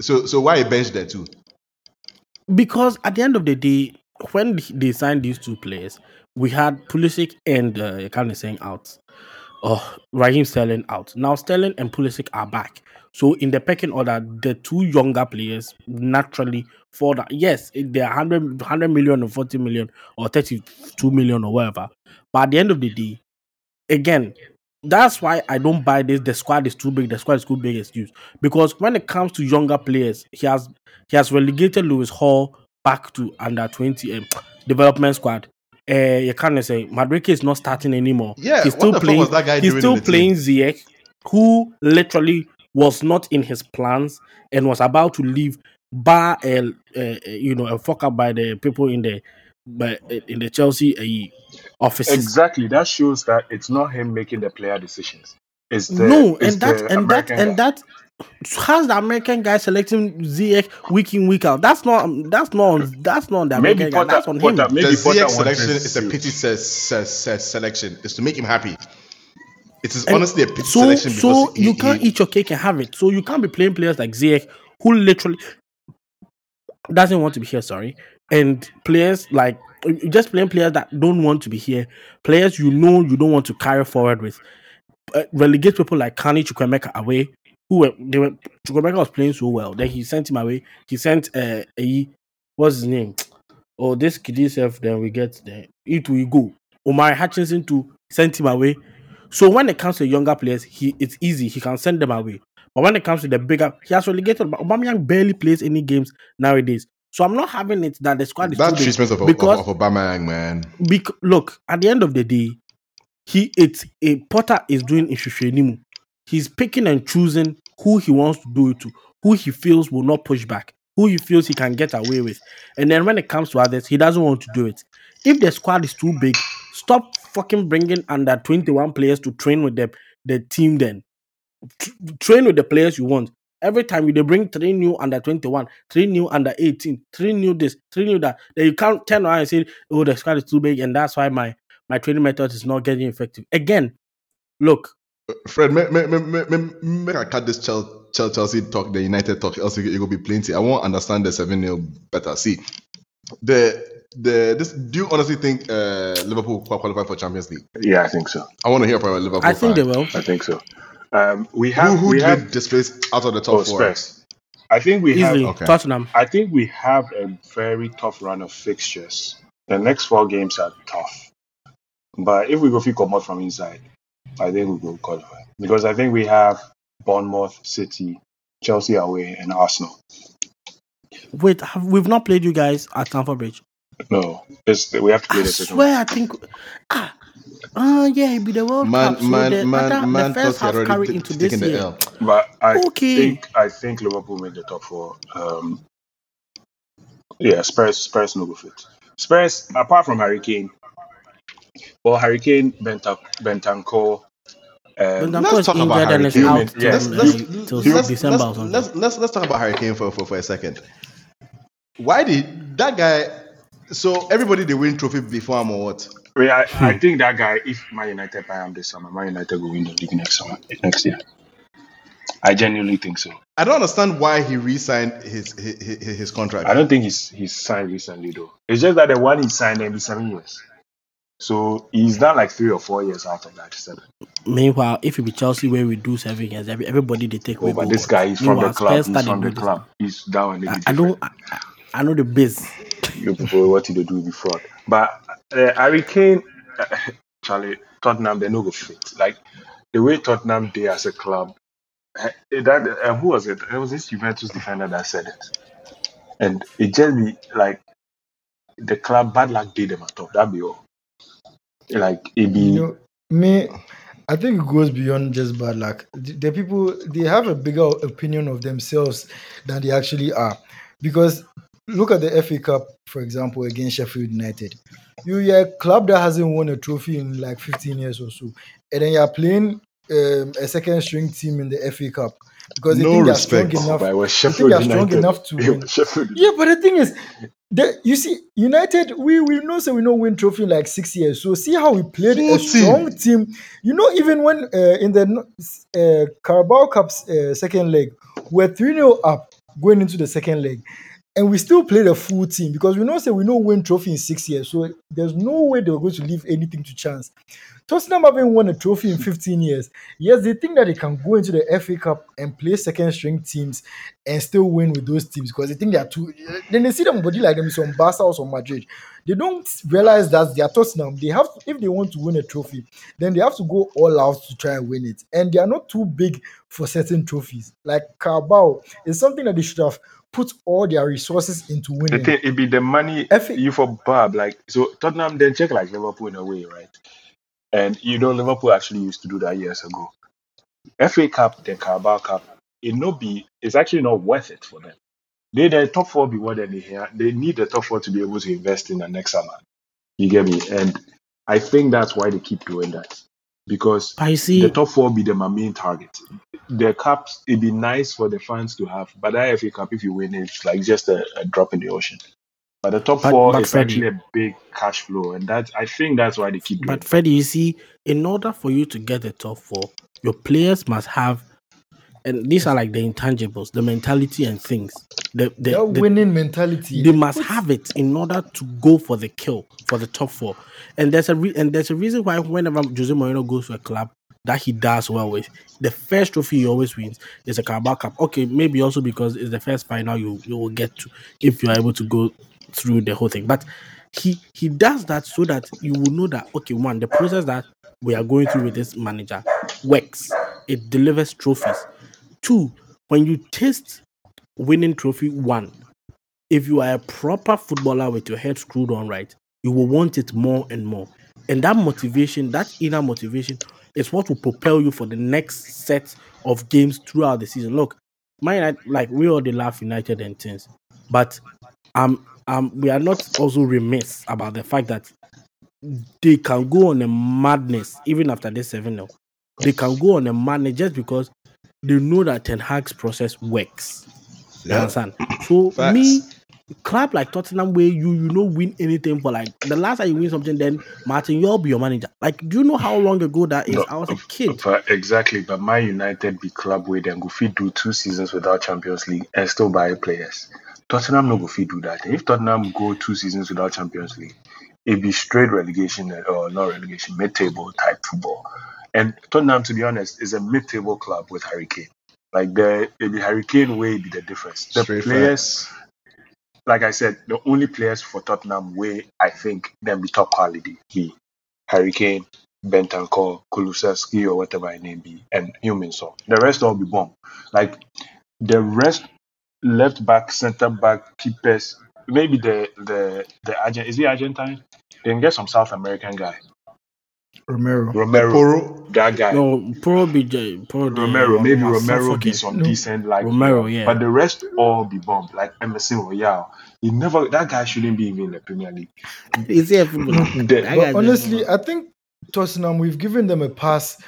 so so why he benched there too? because at the end of the day, when they signed these two players, we had Pulisic and uh, of saying out. Oh, Raheem Sterling out. Now Sterling and Pulisic are back. So in the pecking order, the two younger players naturally fall down. Yes, they're 100, 100 million or 40 million or 32 million or whatever. But at the end of the day, again, that's why I don't buy this. The squad is too big. The squad is too big excuse. Because when it comes to younger players, he has he has relegated Lewis Hall back to under 20 um, development squad. Uh, you can't say Mudryk is not starting anymore. Yeah, he's what still playing. was that guy he's still in the team? playing Ziyech, who literally was not in his plans and was about to leave. Bar, a, uh, you know, a fuck up by the people in the, by, in the Chelsea uh, offices. Exactly. That shows that it's not him making the player decisions. It's the, no, it's and that the and that American and that has the American guy selecting Ziyech week in week out. That's not that's not that's not on the Maybe American guy. Potter, That's on Potter, him. maybe the Potter ZX selection is a pity se- se- se- selection. It's to make him happy. It is And honestly a pity so selection so because he- you can't he- eat your cake and have it. So you can't be playing players like Ziyech who literally doesn't want to be here. Sorry, and players like just playing players that don't want to be here. Players you know you don't want to carry forward with. Uh, relegate people like Carney Chukwuemeka away. Who were they were Chukwemeka was playing so well. Then he sent him away. He sent uh a what's his name? Oh, this kid himself. Then we get the it will go. Omar Hutchinson to send him away. So when it comes to younger players, he it's easy. He can send them away. But when it comes to the bigger, he has relegated. But Aubameyang barely plays any games nowadays. So I'm not having it that the squad is that too big treatment of, because of, of Obama, man. bec- look at the end of the day, he it's a Potter is doing Ishushenimo. He's picking and choosing who he wants to do it to, who he feels will not push back, who he feels he can get away with. And then when it comes to others, he doesn't want to do it. If the squad is too big, stop fucking bringing under 21 players to train with them. the team then. Tr- train with the players you want. Every time you they bring three new under 21, three new under 18, three new this, three new that. Then you can't turn around and say, oh, the squad is too big, and that's why my my training method is not getting effective. Again, look, Fred, make, make, make, make, make, make I cut this Chel- Chel- Chelsea talk, the United talk, else it will be plenty. I won't understand the 7 0 better. See, the the this do you honestly think uh, Liverpool qualify for Champions League? Yeah, I think so. I want to hear from Liverpool I think they will. I think so. Um, we Who, have who we did have displace out of the top oh, four? Spurs. I think we Easily, have Okay. Tottenham. I think we have a very tough run of fixtures. The next four games are tough. But if we go come out from inside, I think we will qualify. Because I think we have Bournemouth, City, Chelsea away, and Arsenal. Wait, have, we've not played you guys at Stamford Bridge. No, it's, we have to play I the second one. swear, I think. Ah, ah, yeah, it be the World Man, Cup. So man, the, man, other- man, the first half had carried t- into this taken year. L. But I Okay. think I think Liverpool made the top four. Um, yeah, Spurs Spurs no go fit. Spurs apart from Hurricane, well Hurricane Benta, Bentancur. When Um, the Let's talk about injured and is Hurricane. out Yeah. Let's uh, let's let's, December let's, let's let's let's talk about Hurricane for, for, for a second. Why did that guy? So everybody they win trophy before him or what? I, mean, I, I hmm. think that guy, if Man United buy him this summer, Man United will win the league next summer, next year. I genuinely think so. I don't understand why he re-signed his his, his, his contract. I don't think he's he's signed recently though. It's just that the one he signed maybe seven years. So he's done like three or four years out of that seven. Meanwhile, if it be Chelsea where we do seven years, every, everybody they take Oh, away but goal. this guy is from the club. He's from the club. He's that one. this. I, I don't. I, I- I know the biz. You people, what did they do before? But uh, Harry Kane, uh, Charlie, Tottenham, they no go fit. Like the way Tottenham did as a club. eh, That uh, who was it? It was this Juventus defender that said it, and it just be like the club bad luck did them at top. That be all. Like it be. You know, me, I think it goes beyond just bad luck. The, the people they have a bigger opinion of themselves than they actually are, because look at the FA Cup, for example, against Sheffield United. You are a club that hasn't won a trophy in like 15 years or so, and then you are playing um, a second string team in the FA Cup because they No think they are strong enough. but They think they are strong enough to win. Yeah, but the thing is, the, you see, United, we we know so we know win trophy in like six years. So see how we played Full a strong team. You know, even when uh, in the uh, Carabao Cup's uh, second leg, we're 3 0 up going into the second leg. And we still played a full team because we know say we know win trophy in six years. So there's no way they were going to leave anything to chance. Tottenham haven't won a trophy in 15 years. Yes, they think that they can go into the FA Cup and play second string teams and still win with those teams because they think they are too. Then they see them body like them on Barca or some Madrid. They don't realize that they are Tottenham. They have if they want to win a trophy, then they have to go all out to try and win it. And they are not too big for certain trophies. Like Carabao is something that they should have put all their resources into The winning. thing, it be the money FA you for Bob. Like so, Tottenham then check like Liverpool in a way, right? And you know, Liverpool actually used to do that years ago. FA Cup, the Carabao Cup, it no be. It's actually not worth it for them. They the top four be what they here. They need the top four to be able to invest in the next summer. You get me? And I think that's why they keep doing that because the top four be the my main target. The cups, it'd be nice for the fans to have, but that FA Cup, if you win, it's like just a, a drop in the ocean. But the top But- four but is Freddie- actually a big cash flow, and that I think that's why they keep doing. But. Freddie, you see, in order for you to get the top four, your players must have, and these are like the intangibles, the mentality and things. The, the, the- winning mentality. they must have it in order to go for the kill for the top four. And there's a re- and there's a reason why whenever Jose Mourinho goes to a club that he does well with, the first trophy he always wins is a Carabao Cup. Okay, maybe also because it's the first final you you will get to if you are able to go through the whole thing. But he he does that so that you will know that okay, one the process that we are going through with this manager works. It delivers trophies. Two, when you taste winning trophy one, if you are a proper footballer with your head screwed on right, you will want it more and more. And that motivation, that inner motivation, is what will propel you for the next set of games throughout the season. Look, my like we all the laugh United and things, but um, um, we are not also remiss about the fact that they can go on a madness even after this 7 0 they can go on a manage just because they know that Ten Hag's process works. You Yeah. understand? So Facts. me, club like Tottenham, where you you know win anything for like the last time you win something, then Martin, you'll be your manager. Like, do you know how long ago that is? No, I was a kid. of- exactly, but my United be club where then go fit do two seasons without Champions League and still buy players. Tottenham no go fit do that. If Tottenham go two seasons without Champions League, it be straight relegation uh, or not relegation, mid-table type football. And Tottenham, to be honest, is a mid-table club with Harry Kane. Like the the Harry Kane way be the difference. The Straight players, like I said, the only players for Tottenham way I think them be top quality be Harry Kane, Bentancur, Kulusevski, or whatever his name be, and Heung-min Son. The rest all be bomb. Like the rest, left back, centre back, keepers. Maybe the the the Argent is he Argentine? can get some South American guy, Romero. Romero. Porro, That guy. No, Pro be J- Pro the- Romero, maybe Romero be Suffolk. some No. decent like Romero, yeah. But the rest all be bomb like Emerson Royal. He never that guy shouldn't be even in the Premier League. Is he a footballer? The- That guy's But a honestly. I think Tottenham, we've given them a pass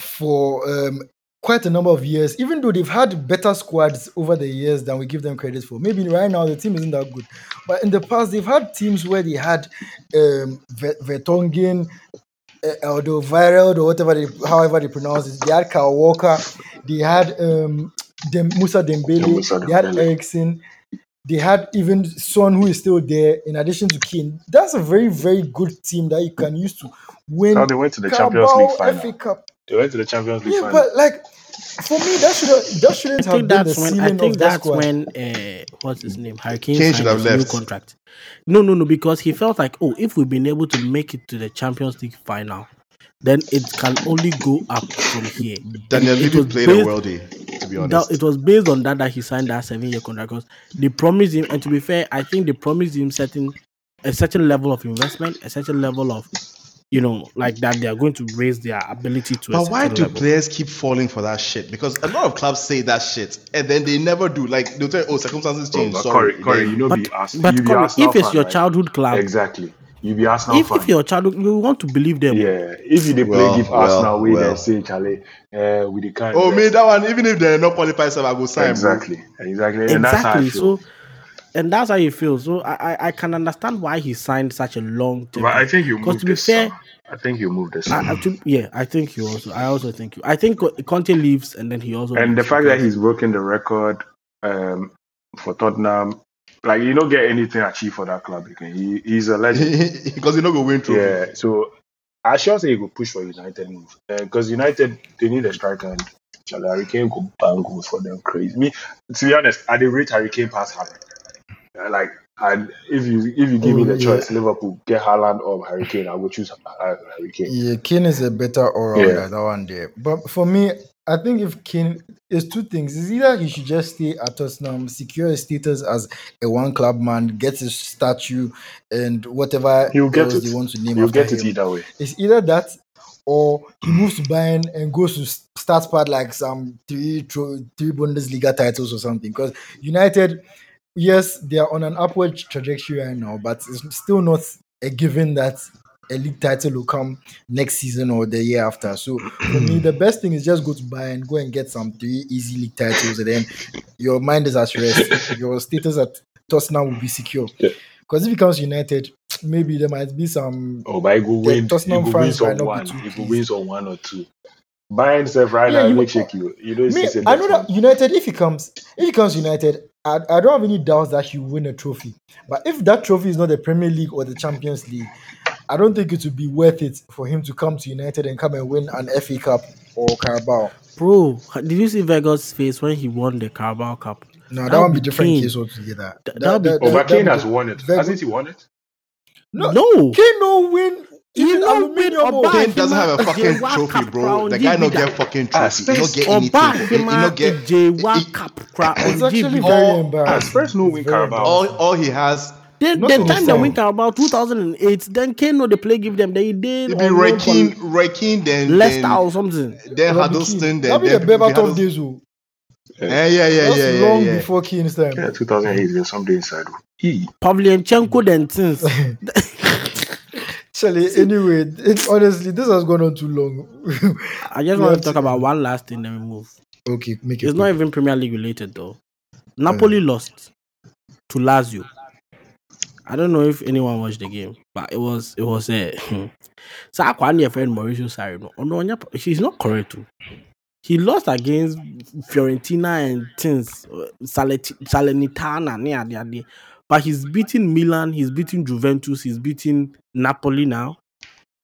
for um, quite a number of years, even though they've had better squads over the years than we give them credit for. Maybe right now the team isn't that good, but in the past they've had teams where they had um, Vertonghen, uh, or the viral or whatever they, however they pronounce it. They had Kyle Walker, they had um, Dem- Musa Dembele, Musa they had. Eriksen. They had even Son, who is still there, in addition to Kane. That's a very, very good team that you can use to win Now they went to the Champions League final. FA Cup. They went to the Champions League Yeah, final. but like for me, that should that shouldn't I have think been the that's when ceiling I think of that's squad. when uh, what's his name? Hurricane Kane signed should have his new contract. No, no, no, because he felt like, oh, if we've been able to make it to the Champions League final, then it can only go up from here. Daniel And Levy was played a based- worldie, to be That, it was based on that that he signed that seven year contract because they promised him, and to be fair, I think they promised him certain a certain level of investment, a certain level of you know, like that they are going to raise their ability to. But why do level. players keep falling for that shit? Because a lot of clubs say that shit and then they never do. Like they'll tell oh, circumstances Oh, change. but sorry. Corey, Corey, you know, But, be Arsenal. but be Corey, Arsenal if it's fan, your right? childhood club, exactly. You be Arsenal if, fan. if your child, you want to believe them. yeah, if you dey play Well, give well, Arsenal way, well. then say Charlie, uh, we the kind. oh, me, that one, even if they're not qualified, so I go sign. bro. exactly, exactly, and that's how I exactly. feel. So, and that's how you feel. So, I, I, I can understand why he signed such a long term. but I think you moved to be this fair, summer. I think you moved this. I. I think- yeah, I think you also. I also think you. I think Conte leaves, and then he also. and the fact that he's broken the record um, for Tottenham, like you don't get anything achieved for that club again. He, he's a legend. because you're not going to win trophy. yeah, so I sure say he will push for United move because United they need a striker and Charlie Harry Kane bang goals for them crazy. Me, to be honest, I did rate Hurricane Kane past Haaland. Uh, Like, and if you if you give me Oh, the yeah. choice, Liverpool get Haaland or Harry Kane, I would choose Harry Kane. Yeah, Kane is a better all Yeah. that one there. But for me, I think if Kane is two things. It's either he should just stay at Tottenham, secure his status as a one club man, get his statue and whatever He'll get it. they want to name You after get it either way. It's either that or he moves to Bayern and goes to start part like some three three Bundesliga titles or something. Because United, yes, they are on an upward trajectory right now, but it's still not a given that a league title will come next season or the year after. So for me, the best thing is just go to Bayern, go and get some three easy league titles, and then your mind is at rest. Your status at Tottenham will be secure. Because if it comes United, maybe there might be some Oh, but he will win. Tottenham will win fans not be one. too He will pleased. win some one or two. Bayern himself right Yeah, now, you- make you. You don't Me, I know that United, if he comes, if he comes United, I, I don't have any doubts that he will win a trophy. But if that trophy is not the Premier League or the Champions League, I don't think it would be worth it for him to come to United and come and win an FA Cup or Carabao. Bro, did you see Vegas' face when he won the Carabao Cup? No, that, That would would be be different Kane. case altogether. Th- that would be- Oh, but that Kane would has won it. Very- Hasn't he won it? No, No, Kane no win. He even no win aluminium or oh. Kane doesn't have a fucking Jewa trophy, bro. crown, The guy give no me get fucking trophy. He don't get anything. buy He, he not get. Jewa he- Cup crown. It's actually very embarrassing. Spurs no win Carabao. All, all he has, The, Not the to time they understand. win Carabao 2008, then Kane no the play give them. They did it be on Roy loan for Keane, Roy Keane, then Leicester then, or something. then Robbie Huddleston, then That be then the people be days. oh. Eh, yeah, yeah, yeah, That's yeah, long yeah. before Kane's time. Yeah, 2008 been something inside. He. Pavlyuchenko then things. Actually, anyway, it, honestly, this has gone on too long. I just want to talk about one last thing, then we move. okay, make it. It's not even Premier League related though. Napoli uh. lost to Lazio. I don't know if anyone watched the game, but it was it was a. so I can't your friend Maurizio Sarri. No, no, he's not correct. too. He lost against Fiorentina and things, Salernitana, near the. But he's beating Milan, he's beating Juventus, he's beating Napoli now,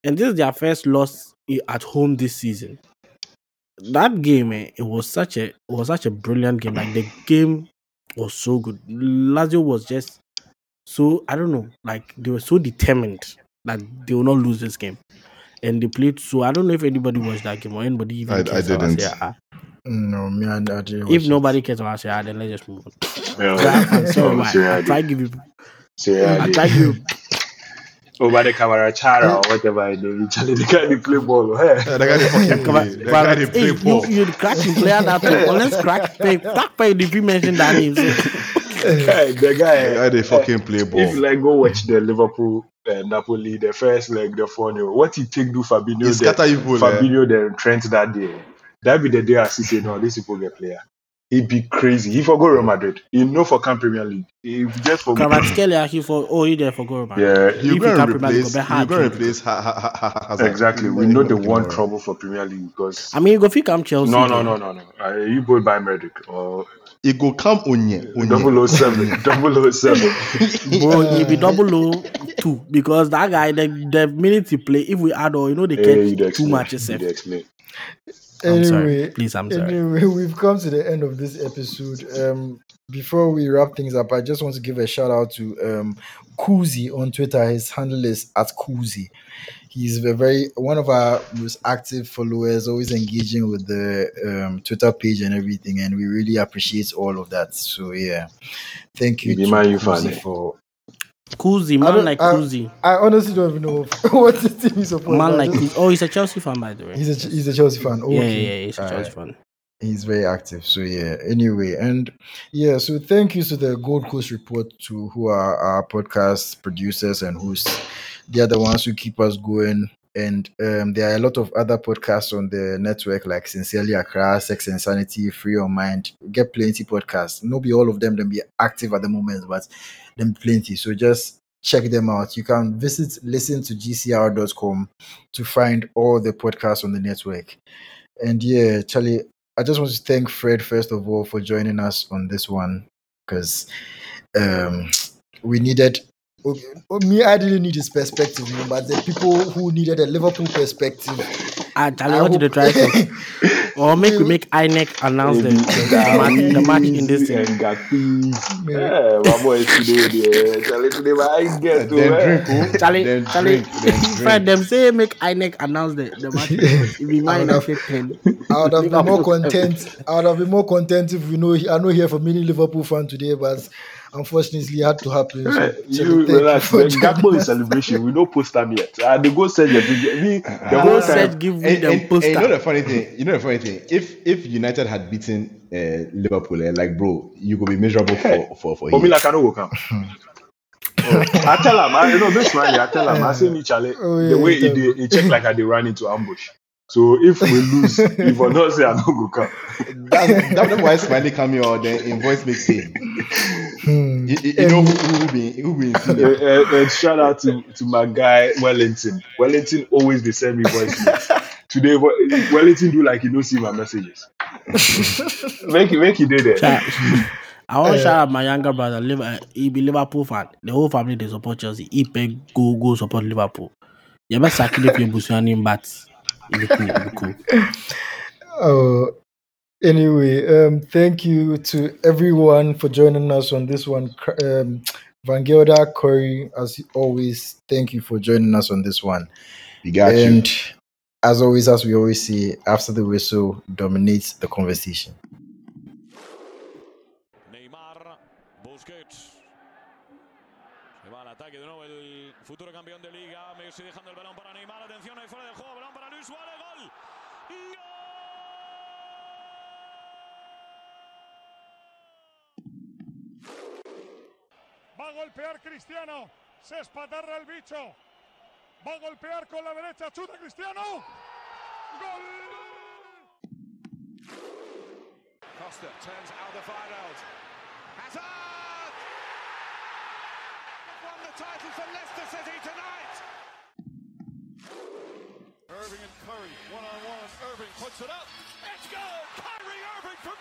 and this is their first loss at home this season that game, eh, it was such a was such a brilliant game. Like the game was so good. Lazio was just so I don't know, like they were so determined that they will not lose this game, and they played. So I don't know if anybody watched that game or anybody even I- I cares about didn't. Serie A. No, me and I didn't If nobody cares about Serie A, then let's just move on. Yeah. So I'm sorry, Oh, man. Serie A I try give you. Serie A I dey. try to give you. over the camera chara or whatever it is. Charlie, the guy they play ball. Hey. Yeah, the guy they fucking Come play. on, The guy they play ball. you, you cracking player that way. Unless crack pay, crack pay if you mention that name. So. Guy, the guy. The guy they eh, fucking play ball. If you ball. like go watch the Liverpool uh, Napoli, the first leg, the 4 0, what he take do Fabinho, He scatter then, people, eh? Fabinho then Trent that day. That be the day I see say, no, these people get player. He'd be crazy. He for go Real Madrid. He no for camp Premier League. He just for Kvaratskhelia he for oh he there for goal man. Yeah, If You're he going to can't Premier League, replace. go You're going to to- replace. Ha, ha, ha, ha, Hazard. exactly. We know the one trouble for Premier League because I mean, you go fit come Chelsea. no, no, no, no, no. Uh, you both buy Medic or It go come onye. double 007. double 007. Bro, he be double O two because that guy the, the minute he play, if we add all, you know they Hey, catch you'd two matches. You'd Safe. explain. I'm sorry, Anyway, please, I'm sorry. Anyway, we've come to the end of this episode. Um, before we wrap things up, I just want to give a shout out to um Kuzi on Twitter. His handle is at Kuzi. He's a very one of our most active followers, always engaging with the um, Twitter page and everything, and we really appreciate all of that. So yeah, thank you You Man U Kuzi for. Kuzi, man don't- like I- Kuzi, I honestly don't even know what the team is supposed. man like Kuzi. Oh, he's a Chelsea fan by the way. He's a he's a Chelsea fan. yeah, Okay. yeah, yeah, he's a Alright. Chelsea fan. he's very active so yeah anyway and yeah so thank you to the gold coast report to who are our podcast producers and hosts they are the ones who keep us going. And um, there are a lot of other podcasts on the network like sincerely accra sex and sanity free on mind. Get plenty podcasts. No be all of them them be active at the moment but them plenty. So just check them out. You can visit listen to gcr.com to find all the podcasts on the network. And yeah, Charlie, I just want to thank Fred first of all for joining us on this one because um, we needed. Okay, me, I didn't need his perspective, you know, but the people who needed a Liverpool perspective. I, Charlie I wanted to hope- try to, or make we make INEC announce the, the, the, match, the match in this thing. And got Yeah, my boy today, there. Charlie, today, my eyes get to Then eh. drink, oh. Charlie, Then Charlie, drink, then drink. Fred, them say make INEC announce the, the match. If we mind Enough. actually ten. I would have been more content. I would have been more content if we know. I know here for many Liverpool fan today, but unfortunately, it had to happen. So, Right, You thank you relax. for When Gakpo is celebration, we don't post them yet. Uh, they go send the video. Me, the Ah. Whole said time. give me And, them and, and poster. you know the funny thing, you know the funny thing. If if United had beaten uh, Liverpool, eh, like bro, you could be miserable Hey, for for for For me, like I know will come. Oh, I tell him, I you know this smiley. I tell him, I say me Charlie. Oh, yeah, the way he, tell he check like I they run into ambush. So if we lose, if I not say I don't go come. That's that's why Smiley come here or then invoice makes pay. Hmm. You, you you know who, who be who be Uh, uh, shout out to, to my guy Wellington. Wellington always they send me voice notes. Today Wellington do like he don't see my messages. make it make it do there. Shout- I want to Uh, shout out my younger brother. Uh, He be Liverpool fan. The whole family they support Chelsea. He pay go go support Liverpool. You better sacrifice your busuani, but it be cool. It be cool. Oh, anyway, um, thank you to everyone for joining us on this one. Um, Van Gelder, Corey, as always, thank you for joining us on this one. We got you. and as always, as we always say, after the whistle dominates the conversation. Va a golpear Cristiano. Se espatarra el bicho. Va a golpear con la derecha. Chuta Cristiano. Gol. Costa turns Alderweireld. Hazard! Won the title for Leicester City tonight. Irving and Curry, one on one. Irving puts it up. It's good. Kyrie Irving from